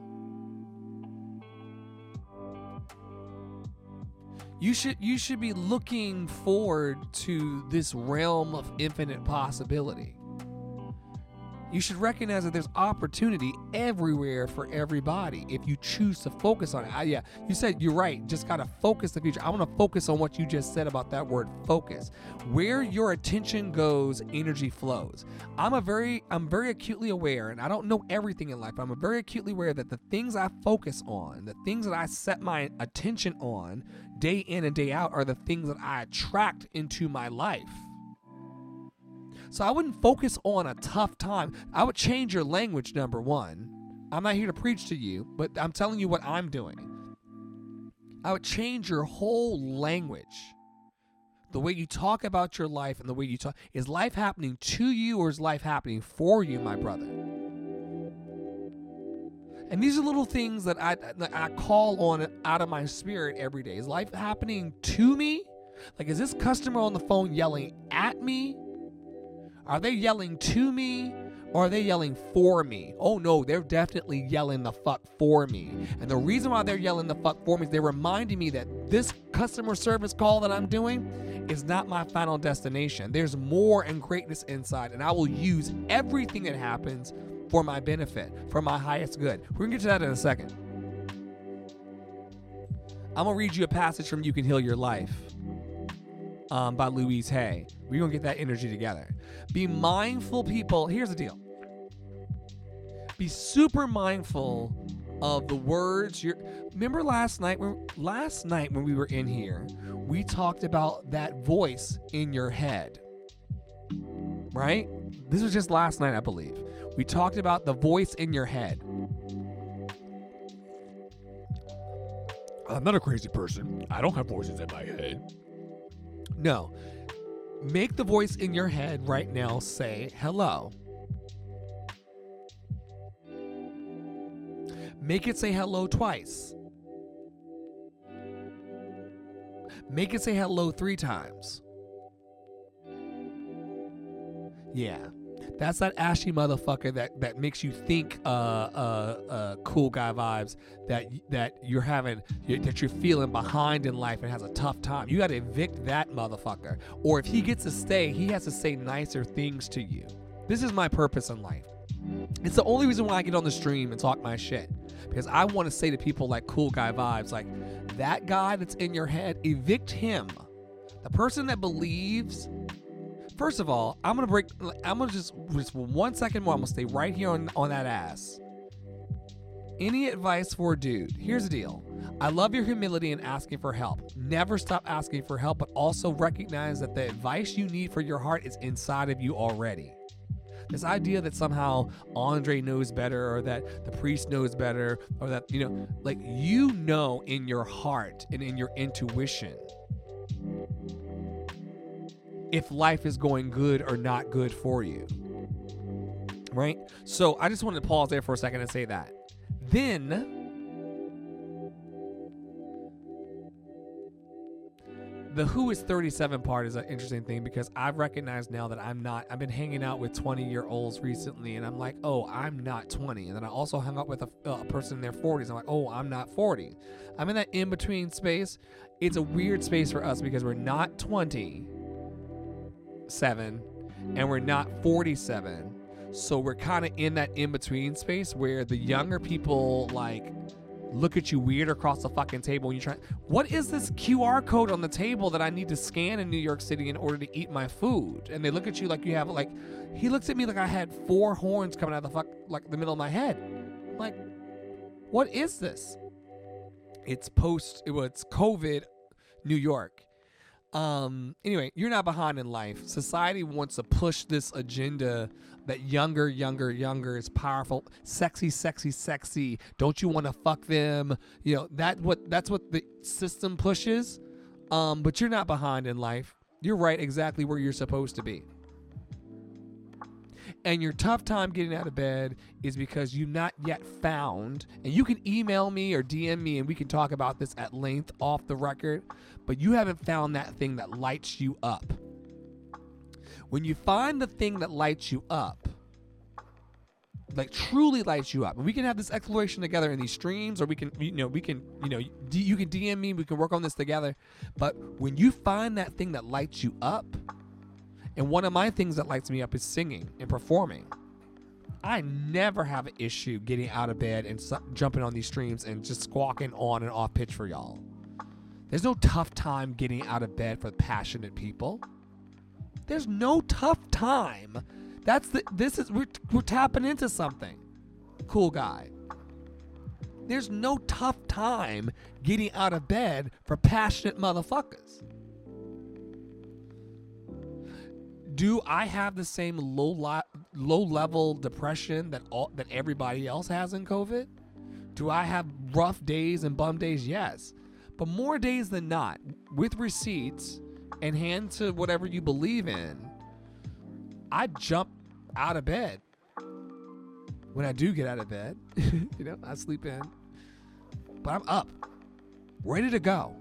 You should you should be looking forward to this realm of infinite possibility. You should recognize that there's opportunity everywhere for everybody if you choose to focus on it. I, yeah, you said you're right. Just got to focus the future. I want to focus on what you just said about that word focus. Where your attention goes, energy flows. I'm a very I'm very acutely aware and I don't know everything in life, but I'm very acutely aware that the things I focus on, the things that I set my attention on day in and day out are the things that I attract into my life. So I wouldn't focus on a tough time. I would change your language, number one. I'm not here to preach to you, but I'm telling you what I'm doing. I would change your whole language. The way you talk about your life and the way you talk. Is life happening to you or is life happening for you, my brother? And these are little things that I, that I call on out of my spirit every day. Is life happening to me? Like, is this customer on the phone yelling at me? Are they yelling to me or are they yelling for me? Oh no, they're definitely yelling the fuck for me. And the reason why they're yelling the fuck for me is they're reminding me that this customer service call that I'm doing is not my final destination. There's more and greatness inside, and I will use everything that happens for my benefit, for my highest good. We're gonna get to that in a second. I'm gonna read you a passage from You Can Heal Your Life um, by Louise Hay. We're going to get that energy together. Be mindful, people. Here's the deal be super mindful of the words you're remember last night when last night when we were in here we talked about that voice in your head right this was just last night i believe we talked about the voice in your head i'm not a crazy person i don't have voices in my head no. Make the voice in your head right now say hello. Make it say hello twice. Make it say hello three times. Yeah. That's that ashy motherfucker that that makes you think uh uh uh cool guy vibes that that you're having that you're feeling behind in life and has a tough time. You got to evict that motherfucker. Or if he gets to stay, he has to say nicer things to you. This is my purpose in life. It's the only reason why I get on the stream and talk my shit. Because I want to say to people like cool guy vibes, like that guy that's in your head, evict him. The person that believes First of all, I'm gonna break. I'm gonna just just one second more. I'm gonna stay right here on on that ass. Any advice for a dude? Here's the deal. I love your humility in asking for help. Never stop asking for help, but also recognize that the advice you need for your heart is inside of you already. This idea that somehow Andre knows better or that the priest knows better or that, you know, like you know in your heart and in your intuition if life is going good or not good for you. Right? So I just wanted to pause there for a second and say that. Then the who is 37 part is an interesting thing because I've recognized now that I'm not. I've been hanging out with 20 year olds recently, and I'm like, oh, I'm not 20. And then I also hung out with a, a person in their 40s. I'm like, oh, I'm not 40. I'm in that in between space. It's a weird space for us because we're not 20 seven and we're not 47. So we're kind of in that in between space where the younger people like look at you weird across the fucking table when you try. What is this QR code on the table that I need to scan in New York City in order to eat my food? And they look at you like you have like. He looks at me like I had four horns coming out of the fuck like the middle of my head. Like, what is this? It's post. It was COVID, New York. Um. Anyway, you're not behind in life. Society wants to push this agenda that younger, younger, younger is powerful, sexy, sexy, sexy. Don't you want to fuck them? You know that what that's what the system pushes. Um, but you're not behind in life. You're right exactly where you're supposed to be. And your tough time getting out of bed is because you've not yet found, and you can email me or DM me and we can talk about this at length off the record, but you haven't found that thing that lights you up. When you find the thing that lights you up, like truly lights you up, and we can have this exploration together in these streams, or we can, you know, we can, you know, you can DM me, we can work on this together. But when you find that thing that lights you up, and one of my things that lights me up is singing and performing. I never have an issue getting out of bed and su- jumping on these streams and just squawking on and off pitch for y'all. There's no tough time getting out of bed for passionate people. There's no tough time. That's the this is we're we're tapping into something. Cool guy. There's no tough time getting out of bed for passionate motherfuckers. Do I have the same low low level depression that all that everybody else has in COVID? Do I have rough days and bum days? Yes. But more days than not, with receipts, and hand to whatever you believe in, I jump out of bed. When I do get out of bed, you know, I sleep in. But I'm up, ready to go,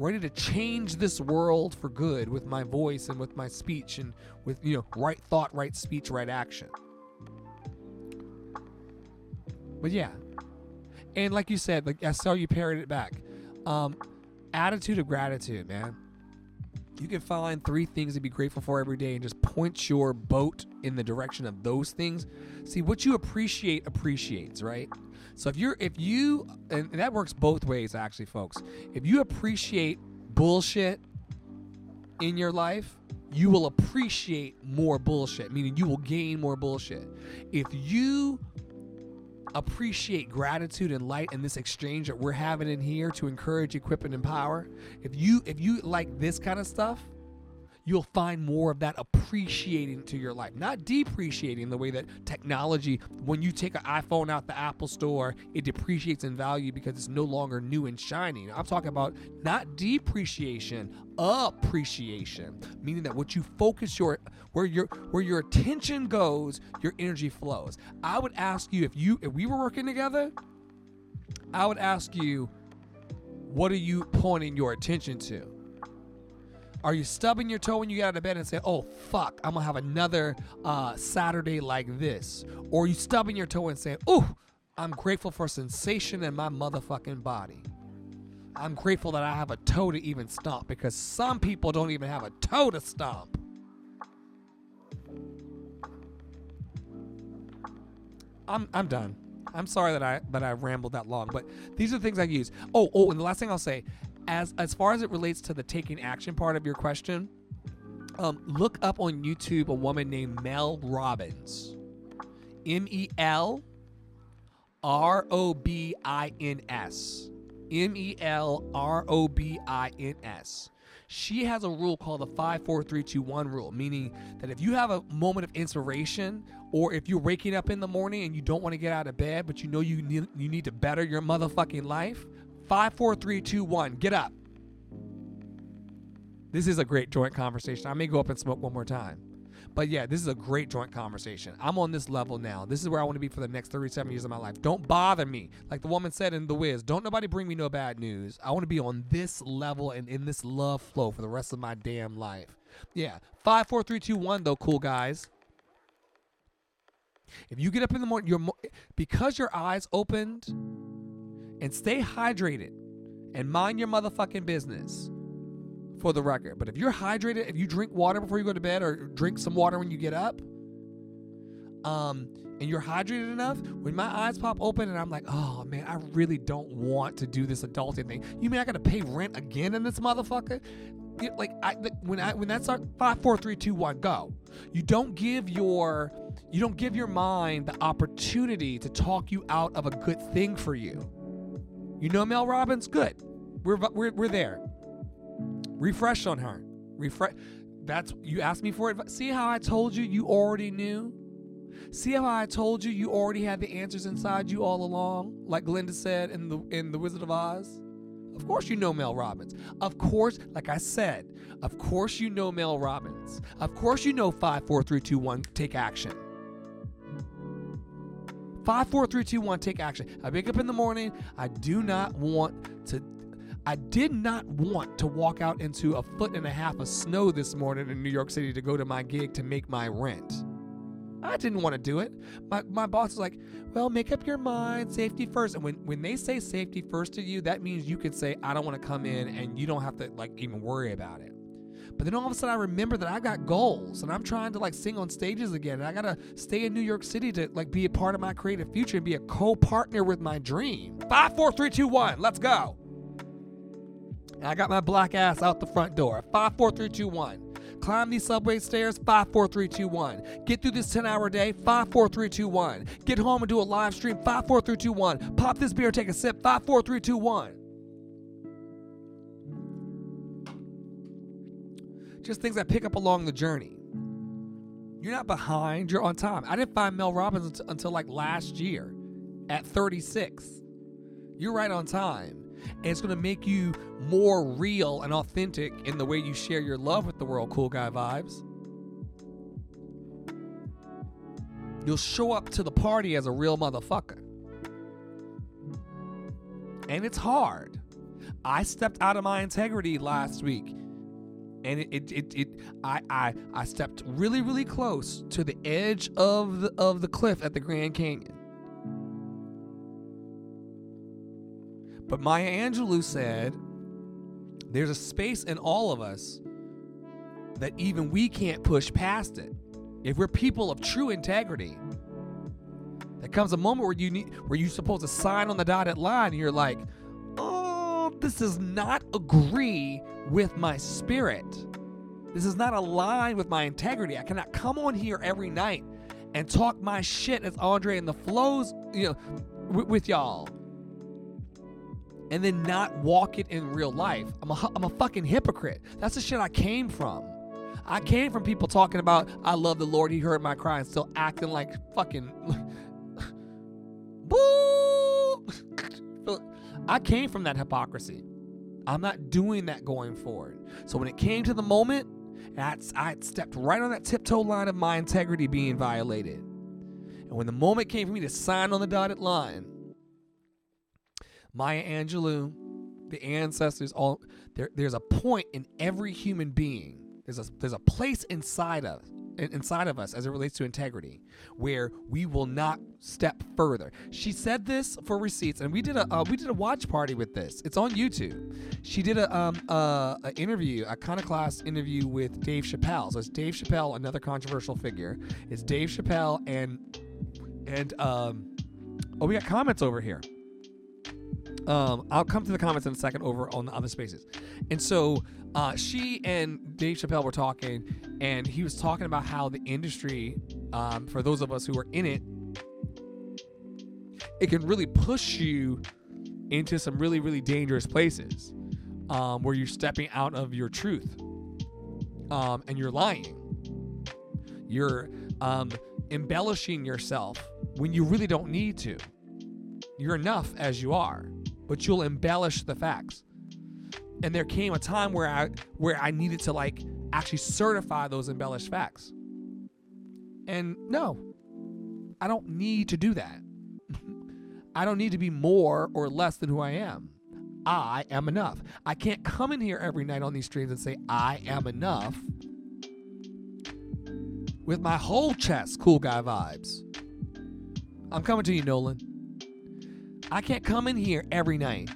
ready to change this world for good with my voice and with my speech and with, you know, right thought, right speech, right action. But yeah. And like you said, like I saw you parrot it back. Um, attitude of gratitude, man you can find three things to be grateful for every day and just point your boat in the direction of those things see what you appreciate appreciates right so if you're if you and that works both ways actually folks. If you appreciate bullshit in your life you will appreciate more bullshit meaning you will gain more bullshit. If you appreciate gratitude and light and this exchange that we're having in here to encourage, equip, and empower, if you if you like this kind of stuff, you'll find more of that appreciating to your life, not depreciating the way that technology, when you take an iPhone out the Apple store, it depreciates in value because it's no longer new and shiny. I'm talking about not depreciation, appreciation, meaning that what you focus your where your where your attention goes, your energy flows. I would ask you if you if we were working together, I would ask you, what are you pointing your attention to? Are you stubbing your toe when you get out of bed and say, "Oh fuck, I'm gonna have another uh, Saturday like this," or are you stubbing your toe and saying, "Oh, I'm grateful for sensation in my motherfucking body." I'm grateful that I have a toe to even stomp because some people don't even have a toe to stomp. I'm I'm done. I'm sorry that I that I rambled that long, but these are the things I use. Oh, oh, and the last thing I'll say, as as far as it relates to the taking action part of your question, um, look up on YouTube a woman named Mel Robbins, M E L R O B I N S, M E L R O B I N S. She has a rule called the 54321 rule, meaning that if you have a moment of inspiration or if you're waking up in the morning and you don't want to get out of bed, but you know you need, you need to better your motherfucking life, 54321, get up. This is a great joint conversation. I may go up and smoke one more time. But yeah, this is a great joint conversation. I'm on this level now. This is where I want to be for the next 37 years of my life. Don't bother me. Like the woman said in The Wiz, don't nobody bring me no bad news. I want to be on this level and in this love flow for the rest of my damn life. Yeah. Five, four, three, two, one, though, cool guys. If you get up in the morning, you're mo- because your eyes opened and stay hydrated and mind your motherfucking business for the record. But if you're hydrated, if you drink water before you go to bed or drink some water when you get up, um, and you're hydrated enough, when my eyes pop open and I'm like, oh man, I really don't want to do this adulting thing. You mean I gotta pay rent again in this motherfucker? Like I when I when that starts five, four, three, two, one, go. You don't give your you don't give your mind the opportunity to talk you out of a good thing for you. You know Mel Robbins? Good. We're we're, we're there. Refresh on her. Refresh. That's you asked me for it. See how I told you you already knew. See how I told you you already had the answers inside you all along, like Glinda said in the in the Wizard of Oz. Of course you know Mel Robbins. Of course, like I said, of course you know Mel Robbins. Of course you know five, four, three, two, one. Take action. Five, four, three, two, one. Take action. I wake up in the morning. I do not want to. I did not want to walk out into a foot and a half of snow this morning in New York City to go to my gig to make my rent. I didn't want to do it. My, my boss was like, well, make up your mind, safety first. And when, when they say safety first to you, that means you can say, I don't want to come in and you don't have to like even worry about it. But then all of a sudden I remember that I got goals and I'm trying to like sing on stages again. And I gotta stay in New York City to like be a part of my creative future and be a co-partner with my dream. Five, four, three, two, one, let's go. And I got my black ass out the front door. Five, four, three, two, one. Climb these subway stairs, 54321. Get through this 10 hour day, 54321. Get home and do a live stream, 54321. Pop this beer, take a sip, 54321. Just things I pick up along the journey. You're not behind, you're on time. I didn't find Mel Robbins until, until like last year at 36. You're right on time. And it's going to make you more real and authentic in the way you share your love with the world, cool guy vibes. You'll show up to the party as a real motherfucker. And it's hard. I stepped out of my integrity last week. And it, it, it, it I, I, I stepped really, really close to the edge of the, of the cliff at the Grand Canyon. But Maya Angelou said, there's a space in all of us that even we can't push past it. If we're people of true integrity, there comes a moment where you need where you're supposed to sign on the dotted line and you're like, this does not agree with my spirit. This is not aligned with my integrity. I cannot come on here every night and talk my shit as Andre and the flows, you know, with, with y'all and then not walk it in real life. I'm a, I'm a fucking hypocrite. That's the shit I came from. I came from people talking about, I love the Lord, He heard my cry, and still acting like fucking. Boo! I came from that hypocrisy. I'm not doing that going forward. So when it came to the moment, I I stepped right on that tiptoe line of my integrity being violated. And when the moment came for me to sign on the dotted line, Maya Angelou, the ancestors, all there. There's a point in every human being. There's a there's a place inside of inside of us as it relates to integrity where we will not step further. She said this for receipts, and we did a uh, we did a watch party with this. It's on YouTube. She did a um uh, a interview, a kind of class interview with Dave Chappelle. So it's Dave Chappelle, another controversial figure. It's Dave Chappelle and and um oh we got comments over here. Um, I'll come to the comments in a second over on the other spaces. And so uh, she and Dave Chappelle were talking, and he was talking about how the industry, um, for those of us who are in it, it can really push you into some really, really dangerous places um, where you're stepping out of your truth um, and you're lying. You're um, embellishing yourself when you really don't need to. You're enough as you are but you'll embellish the facts. And there came a time where I where I needed to like actually certify those embellished facts. And no, I don't need to do that. I don't need to be more or less than who I am. I am enough. I can't come in here every night on these streams and say I am enough with my whole chest, cool guy vibes. I'm coming to you, Nolan. I can't come in here every night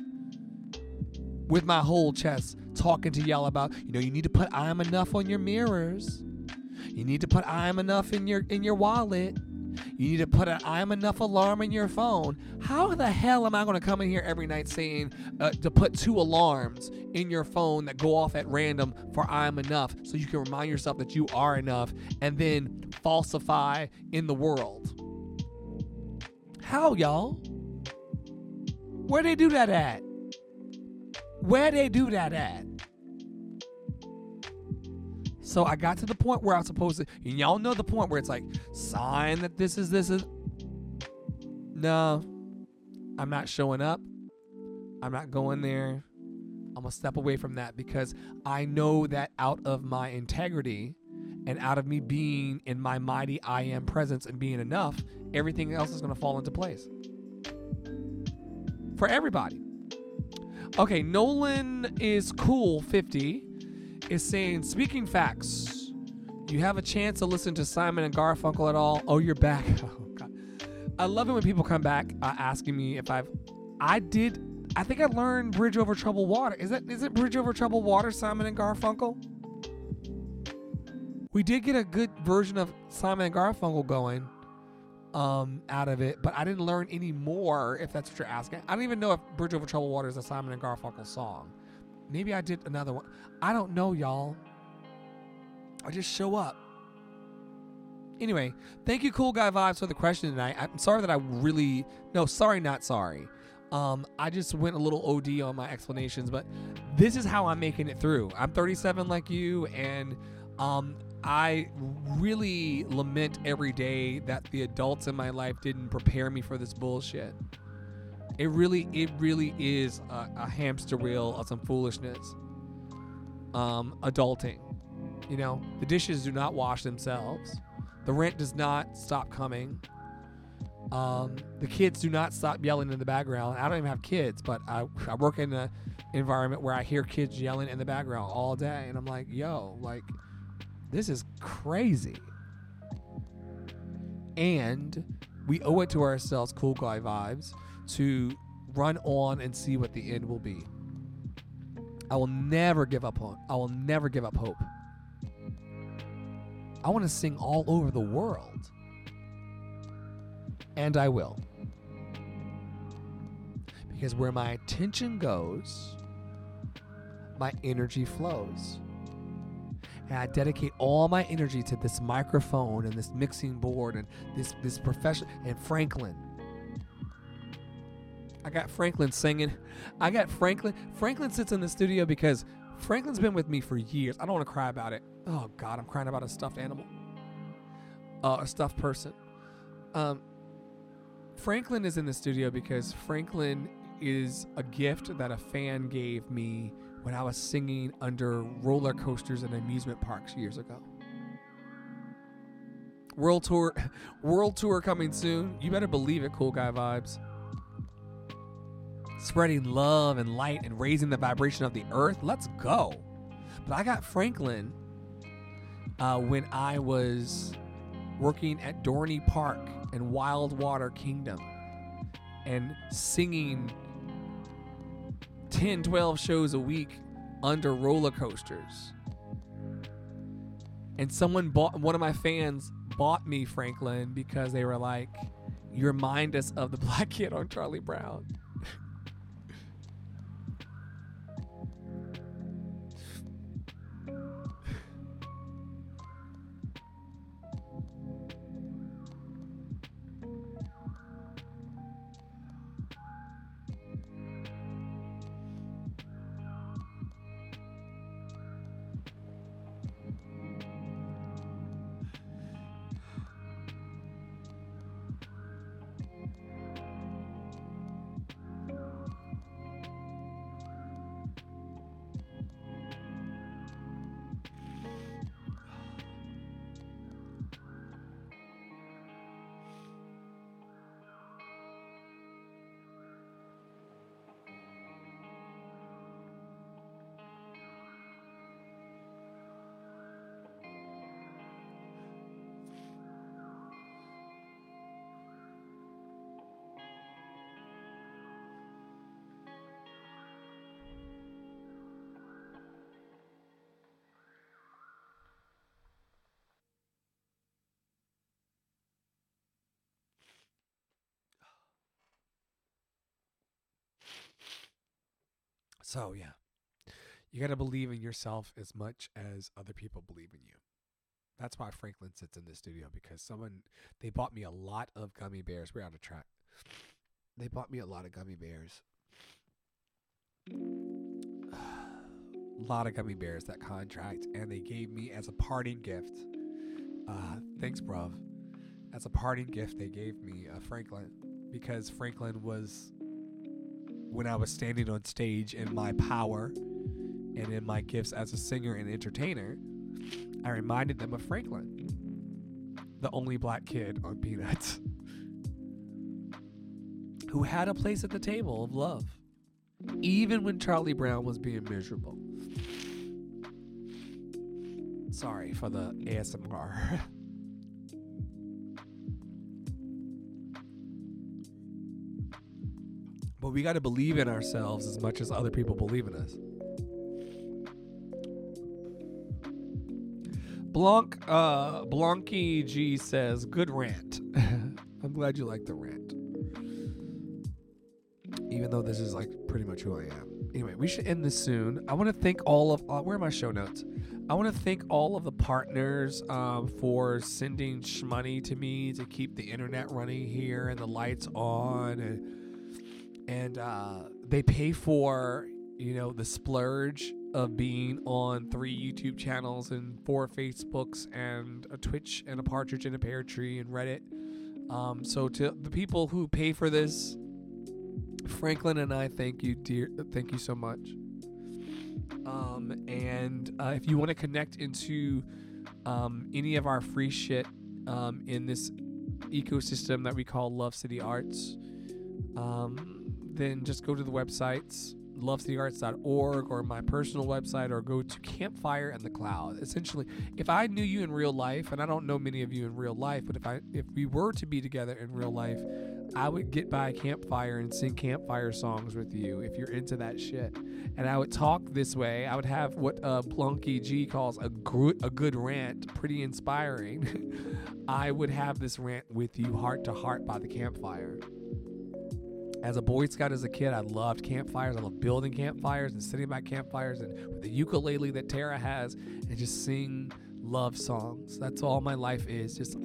with my whole chest talking to y'all about, you know, you need to put I am enough on your mirrors. You need to put I am enough in your in your wallet. You need to put an I'm enough alarm in your phone. How the hell am I going to come in here every night saying uh, to put two alarms in your phone that go off at random for I'm enough so you can remind yourself that you are enough and then falsify in the world? How, y'all? Where they do that at? Where they do that at? So I got to the point where I was supposed to, and y'all know the point where it's like, sign that this is this is. No, I'm not showing up. I'm not going there. I'm gonna step away from that because I know that out of my integrity and out of me being in my mighty I am presence and being enough, everything else is gonna fall into place for everybody. Okay, Nolan is cool 50 is saying, speaking facts, you have a chance to listen to Simon and Garfunkel at all. Oh, you're back. Oh, God. I love it when people come back uh, asking me if I've. I did. I think I learned Bridge Over Troubled Water. Is that is it Bridge Over Troubled Water, Simon and Garfunkel? We did get a good version of Simon and Garfunkel going um, out of it, but I didn't learn any more. If that's what you're asking, I don't even know if Bridge Over Troubled Water is a Simon and Garfunkel song. Maybe I did another one. I don't know, y'all. I just show up. Anyway, thank you, Cool Guy Vibes, for the question tonight. I'm sorry that I really. No, sorry, not sorry. Um, I just went a little OD on my explanations, but this is how I'm making it through. I'm 37 like you, and um, I really lament every day that the adults in my life didn't prepare me for this bullshit. It really, it really is a, a hamster wheel of some foolishness. Um, adulting. You know, the dishes do not wash themselves. The rent does not stop coming. Um, the kids do not stop yelling in the background. I don't even have kids, but I, I work in an environment where I hear kids yelling in the background all day. And I'm like, yo, like, this is crazy. And we owe it to ourselves, cool guy vibes, to run on and see what the end will be. I will never give up hope. I will never give up hope. I want to sing all over the world. And I will. Because where my attention goes, my energy flows. And I dedicate all my energy to this microphone and this mixing board and this this profession and Franklin. I got Franklin singing. I got Franklin. Franklin sits in the studio because Franklin's been with me for years. I don't want to cry about it. Oh God, I'm crying about a stuffed animal, uh, a stuffed person. Um, Franklin is in the studio because Franklin is a gift that a fan gave me when I was singing under roller coasters and amusement parks years ago. World tour, world tour coming soon. You better believe it, cool guy vibes spreading love and light and raising the vibration of the earth. Let's go. But I got Franklin uh, when I was working at Dorney Park in Wildwater Kingdom and singing 10, 12 shows a week under roller coasters. And someone bought, one of my fans bought me Franklin because they were like, you remind us of the black kid on Charlie Brown. So yeah, you got to believe in yourself as much as other people believe in you. That's why Franklin sits in the studio because someone they bought me a lot of gummy bears. We're out of track. They bought me a lot of gummy bears. a lot of gummy bears that contract, and they gave me as a parting gift. Uh, thanks, bruv. As a parting gift, they gave me a Franklin because Franklin was when I was standing on stage in my power and in my gifts as a singer and entertainer. I reminded them of Franklin, the only black kid on Peanuts, who had a place at the table of love, even when Charlie Brown was being miserable. Sorry for the ASMR. but we got to believe in ourselves as much as other people believe in us. Blanc uh Blanky G says, "Good rant." I'm glad you like the rant. Even though this is like pretty much who I am. Anyway, we should end this soon. I want to thank all of uh, where are my show notes? I want to thank all of the partners um, for sending money to me to keep the internet running here and the lights on, and and uh, they pay for you know the splurge of being on three YouTube channels and four Facebooks and a Twitch and a Partridge and a Pear Tree and Reddit. Um, so to the people who pay for this, Franklin and I thank you, dear. Thank you so much. Um, and uh, if you want to connect into um, any of our free shit um, in this ecosystem that we call Love City Arts, um, then just go to the websites lovecityarts.org or my personal website or go to campfire and the cloud. Essentially if i knew you in real life and i don't know many of you in real life but if i if we were to be together in real life i would get by a campfire and sing campfire songs with you if you're into that shit. And i would talk this way. I would have what uh Blanky G calls a good a good rant pretty inspiring. I would have this rant with you heart to heart by the campfire as a Boy Scout as a kid, I loved campfires. I loved building campfires and sitting by campfires and with the ukulele that Tara has and just sing love songs. That's all my life is. Just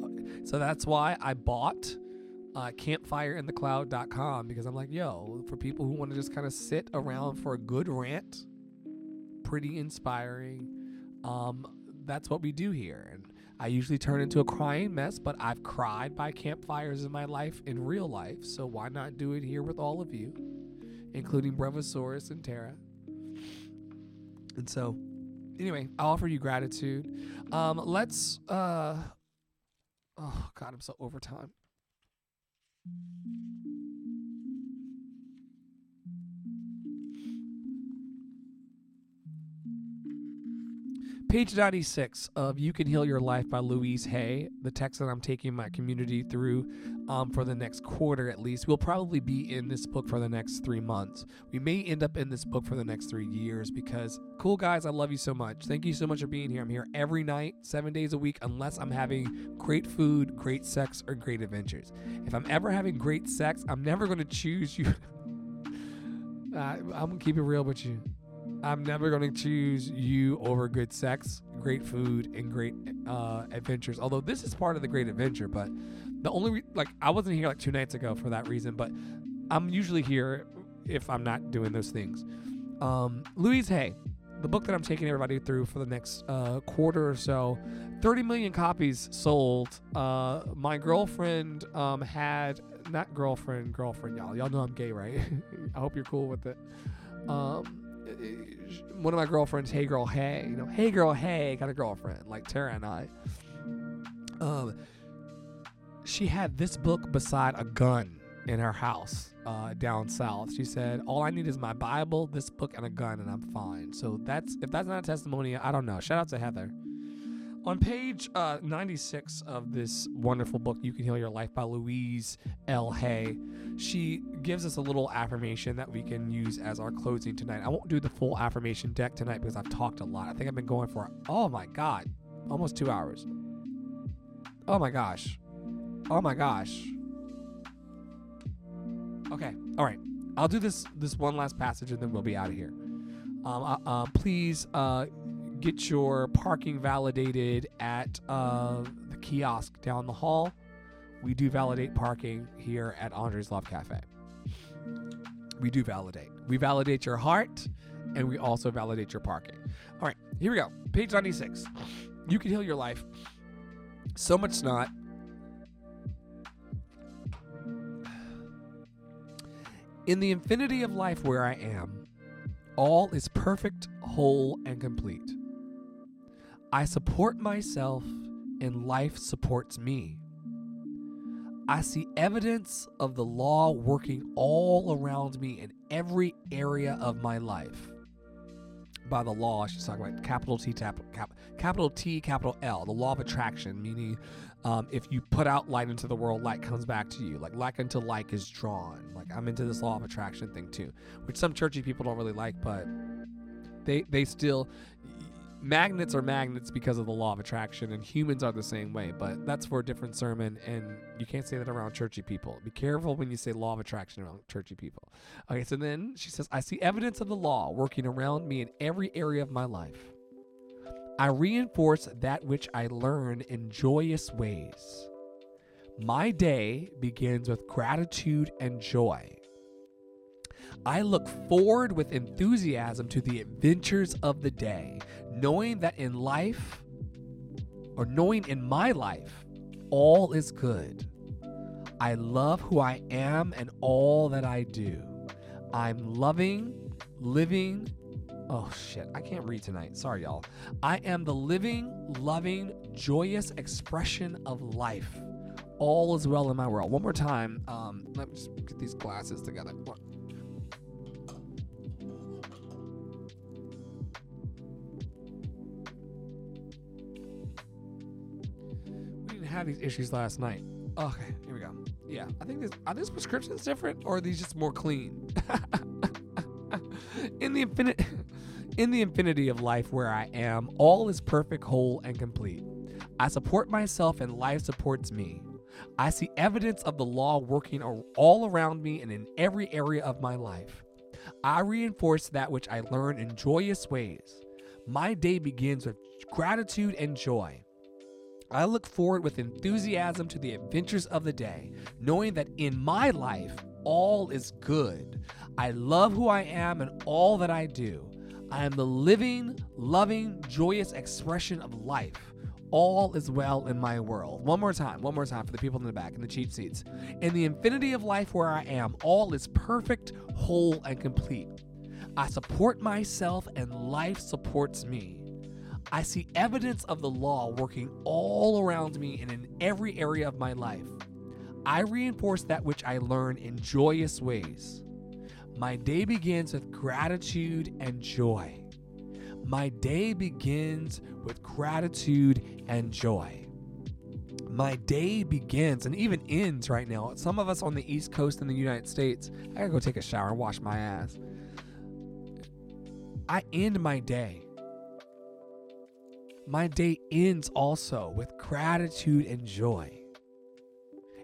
so that's why I bought uh, campfireinthecloud.com because I'm like, yo, for people who want to just kind of sit around for a good rant, pretty inspiring. Um, that's what we do here. And I usually turn into a crying mess, but I've cried by campfires in my life in real life, so why not do it here with all of you, including Bravosaurus and Tara? And so, anyway, I offer you gratitude. Um, let's. Uh, oh God, I'm so over time. Page 96 of You Can Heal Your Life by Louise Hay, the text that I'm taking my community through um, for the next quarter at least. We'll probably be in this book for the next three months. We may end up in this book for the next three years because, cool guys, I love you so much. Thank you so much for being here. I'm here every night, seven days a week, unless I'm having great food, great sex, or great adventures. If I'm ever having great sex, I'm never going to choose you. uh, I'm going to keep it real with you. I'm never going to choose you over good sex, great food, and great uh, adventures. Although this is part of the great adventure, but the only re- like I wasn't here like two nights ago for that reason. But I'm usually here if I'm not doing those things. Um, Louise Hay, the book that I'm taking everybody through for the next uh, quarter or so, 30 million copies sold. Uh, my girlfriend um, had not girlfriend, girlfriend, y'all. Y'all know I'm gay, right? I hope you're cool with it. Um, one of my girlfriends, hey girl, hey, you know, hey girl, hey, got a girlfriend like Tara and I. Um, she had this book beside a gun in her house uh, down south. She said, "All I need is my Bible, this book, and a gun, and I'm fine." So that's if that's not a testimony, I don't know. Shout out to Heather. On page uh, 96 of this wonderful book, You Can Heal Your Life by Louise L. Hay, she gives us a little affirmation that we can use as our closing tonight. I won't do the full affirmation deck tonight because I've talked a lot. I think I've been going for, oh my God, almost two hours. Oh my gosh. Oh my gosh. Okay, all right. I'll do this this one last passage and then we'll be out of here. Um, uh, uh, please uh, get your parking validated at uh, the kiosk down the hall. We do validate parking here at Andre's Love Cafe. We do validate. We validate your heart and we also validate your parking. All right, here we go. Page 96. You can heal your life. So much snot. In the infinity of life where I am, all is perfect, whole, and complete. I support myself, and life supports me. I see evidence of the law working all around me in every area of my life. By the law, she's talking about capital T, tap, cap, capital T, capital L, the law of attraction, meaning um, if you put out light into the world, light comes back to you. Like like unto like is drawn. Like I'm into this law of attraction thing too, which some churchy people don't really like, but they they still magnets are magnets because of the law of attraction, and humans are the same way. But that's for a different sermon, and you can't say that around churchy people. Be careful when you say law of attraction around churchy people. Okay, so then she says, I see evidence of the law working around me in every area of my life. I reinforce that which I learn in joyous ways. My day begins with gratitude and joy. I look forward with enthusiasm to the adventures of the day, knowing that in life, or knowing in my life, all is good. I love who I am and all that I do. I'm loving, living, oh shit, I can't read tonight. Sorry, y'all. I am the living, loving, joyous expression of life. All is well in my world. One more time. Um, let me just get these glasses together. Have these issues last night. Oh, okay, here we go. Yeah, I think this are these prescriptions different or are these just more clean? in the infinite in the infinity of life where I am, all is perfect, whole, and complete. I support myself and life supports me. I see evidence of the law working all around me and in every area of my life. I reinforce that which I learn in joyous ways. My day begins with gratitude and joy. I look forward with enthusiasm to the adventures of the day, knowing that in my life, all is good. I love who I am and all that I do. I am the living, loving, joyous expression of life. All is well in my world. One more time, one more time for the people in the back, in the cheap seats. In the infinity of life where I am, all is perfect, whole, and complete. I support myself and life supports me. I see evidence of the law working all around me and in every area of my life. I reinforce that which I learn in joyous ways. My day begins with gratitude and joy. My day begins with gratitude and joy. My day begins and even ends right now. Some of us on the East Coast in the United States, I gotta go take a shower and wash my ass. I end my day my day ends also with gratitude and joy.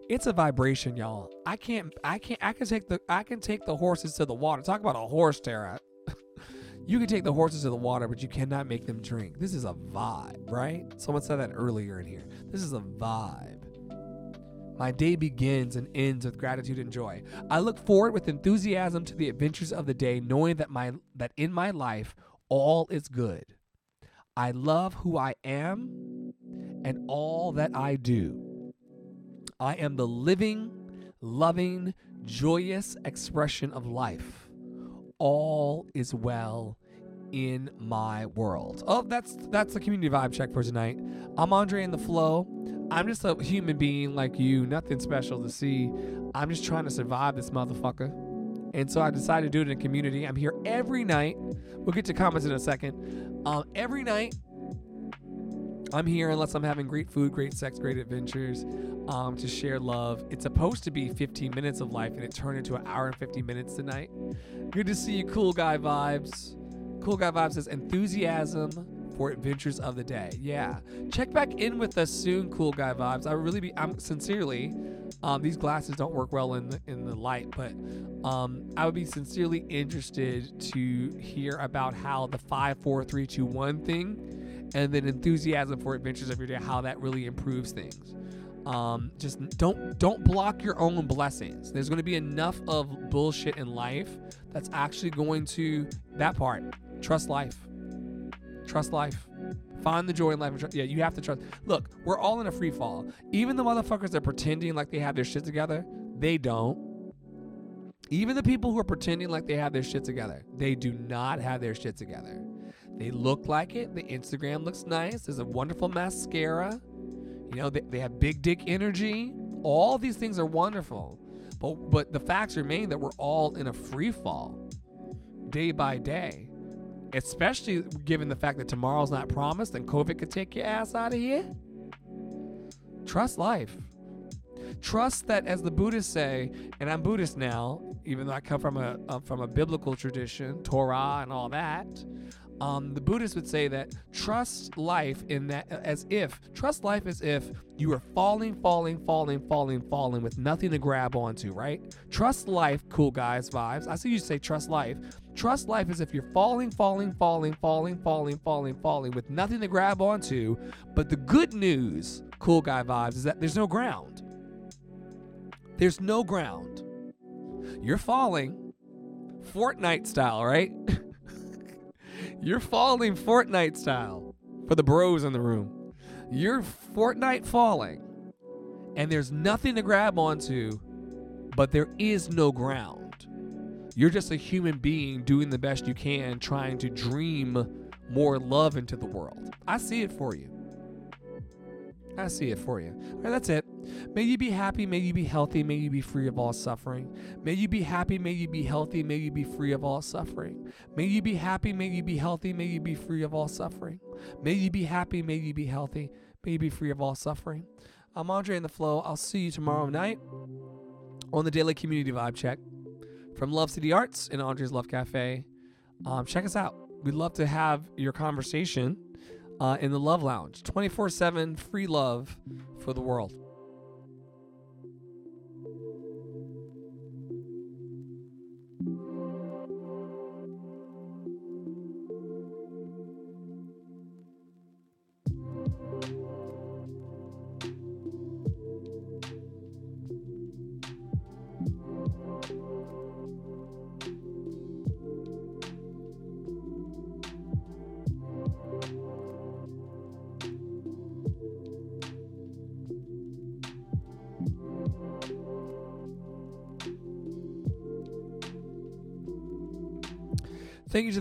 It's a vibration, y'all. I can't I can't I can take the I can take the horses to the water. Talk about a horse Tara. you can take the horses to the water, but you cannot make them drink. This is a vibe, right? Someone said that earlier in here. This is a vibe. My day begins and ends with gratitude and joy. I look forward with enthusiasm to the adventures of the day, knowing that my that in my life all is good. I love who I am and all that I do. I am the living, loving, joyous expression of life. All is well in my world. Oh, that's that's the community vibe check for tonight. I'm Andre in the flow. I'm just a human being like you, nothing special to see. I'm just trying to survive this motherfucker. And so I decided to do it in a community. I'm here every night. We'll get to comments in a second. Um, every night, I'm here unless I'm having great food, great sex, great adventures um, to share love. It's supposed to be 15 minutes of life, and it turned into an hour and 50 minutes tonight. Good to see you, cool guy vibes. Cool guy vibes says enthusiasm, for adventures of the day. Yeah, check back in with us soon, cool guy vibes. I really be, I'm sincerely. Um, these glasses don't work well in the, in the light, but um, I would be sincerely interested to hear about how the five, four, three, two, one thing, and then enthusiasm for adventures of your day, how that really improves things. Um, just don't don't block your own blessings. There's going to be enough of bullshit in life that's actually going to that part. Trust life. Trust life. Find the joy in life. Yeah, you have to trust. Look, we're all in a free fall. Even the motherfuckers that are pretending like they have their shit together, they don't. Even the people who are pretending like they have their shit together, they do not have their shit together. They look like it. The Instagram looks nice. There's a wonderful mascara. You know, they, they have big dick energy. All these things are wonderful. But but the facts remain that we're all in a free fall day by day. Especially given the fact that tomorrow's not promised and COVID could take your ass out of here. Trust life. Trust that, as the Buddhists say, and I'm Buddhist now, even though I come from a uh, from a biblical tradition, Torah and all that. Um, the Buddhists would say that trust life in that as if trust life as if you are falling, falling, falling, falling, falling with nothing to grab onto, right? Trust life, cool guys vibes. I see you say trust life. Trust life as if you're falling, falling, falling, falling, falling, falling, falling with nothing to grab onto. But the good news, cool guy vibes, is that there's no ground. There's no ground. You're falling, Fortnite style, right? You're falling Fortnite style for the bros in the room. You're Fortnite falling, and there's nothing to grab onto, but there is no ground. You're just a human being doing the best you can, trying to dream more love into the world. I see it for you. I see it for you. All right, that's it. May you be happy. May you be healthy. May you be free of all suffering. May you be happy. May you be healthy. May you be free of all suffering. May you be happy. May you be healthy. May you be free of all suffering. May you be happy. May you be healthy. May you be free of all suffering. I'm Andre in the Flow. I'll see you tomorrow night on the Daily Community Vibe Check from Love City Arts in Andre's Love Cafe. Um, check us out. We'd love to have your conversation uh, in the Love Lounge. 24 7 free love for the world.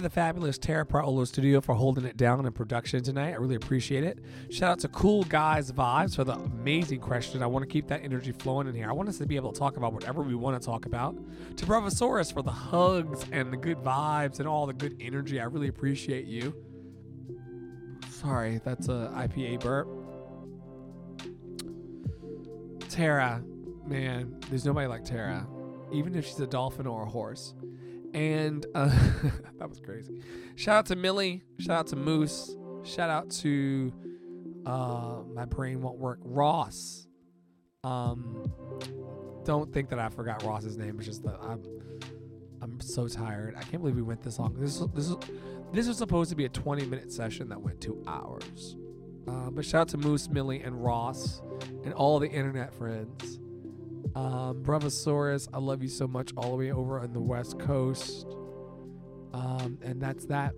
The fabulous Tara Paolo Studio for holding it down in production tonight. I really appreciate it. Shout out to Cool Guys Vibes for the amazing question. I want to keep that energy flowing in here. I want us to be able to talk about whatever we want to talk about. To Bravosaurus for the hugs and the good vibes and all the good energy. I really appreciate you. Sorry, that's a IPA burp. Tara, man, there's nobody like Tara, even if she's a dolphin or a horse. And uh, that was crazy. Shout out to Millie. Shout out to Moose. Shout out to uh, my brain won't work. Ross. Um, don't think that I forgot Ross's name. It's just that I'm I'm so tired. I can't believe we went this long. This this is this was supposed to be a 20 minute session that went two hours. Uh, but shout out to Moose, Millie, and Ross, and all the internet friends. Um, Bravosaurus, I love you so much all the way over on the West Coast. Um, and that's that.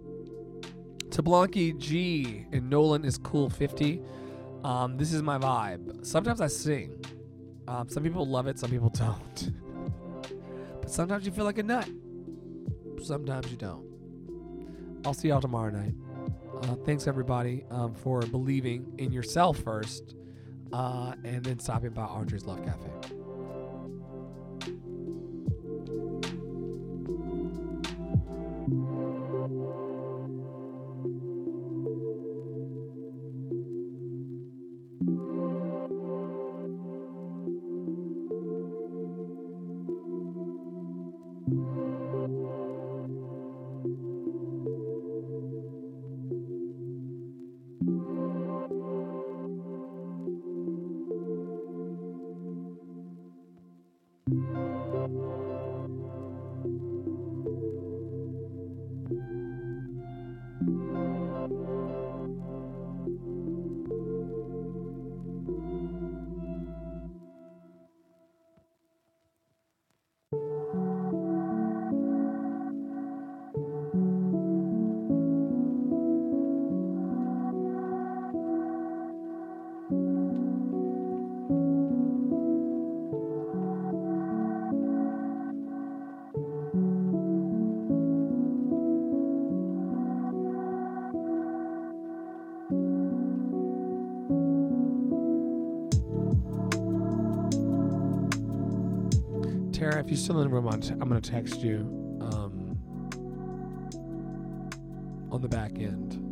To Blanky G and Nolan is cool 50. Um, this is my vibe. Sometimes I sing. Um, some people love it, some people don't. but sometimes you feel like a nut. Sometimes you don't. I'll see y'all tomorrow night. Uh, thanks everybody um, for believing in yourself first, uh, and then stopping by Andre's Love Cafe. Tara, if you're still in the room, I'm, going to text you um, on the back end.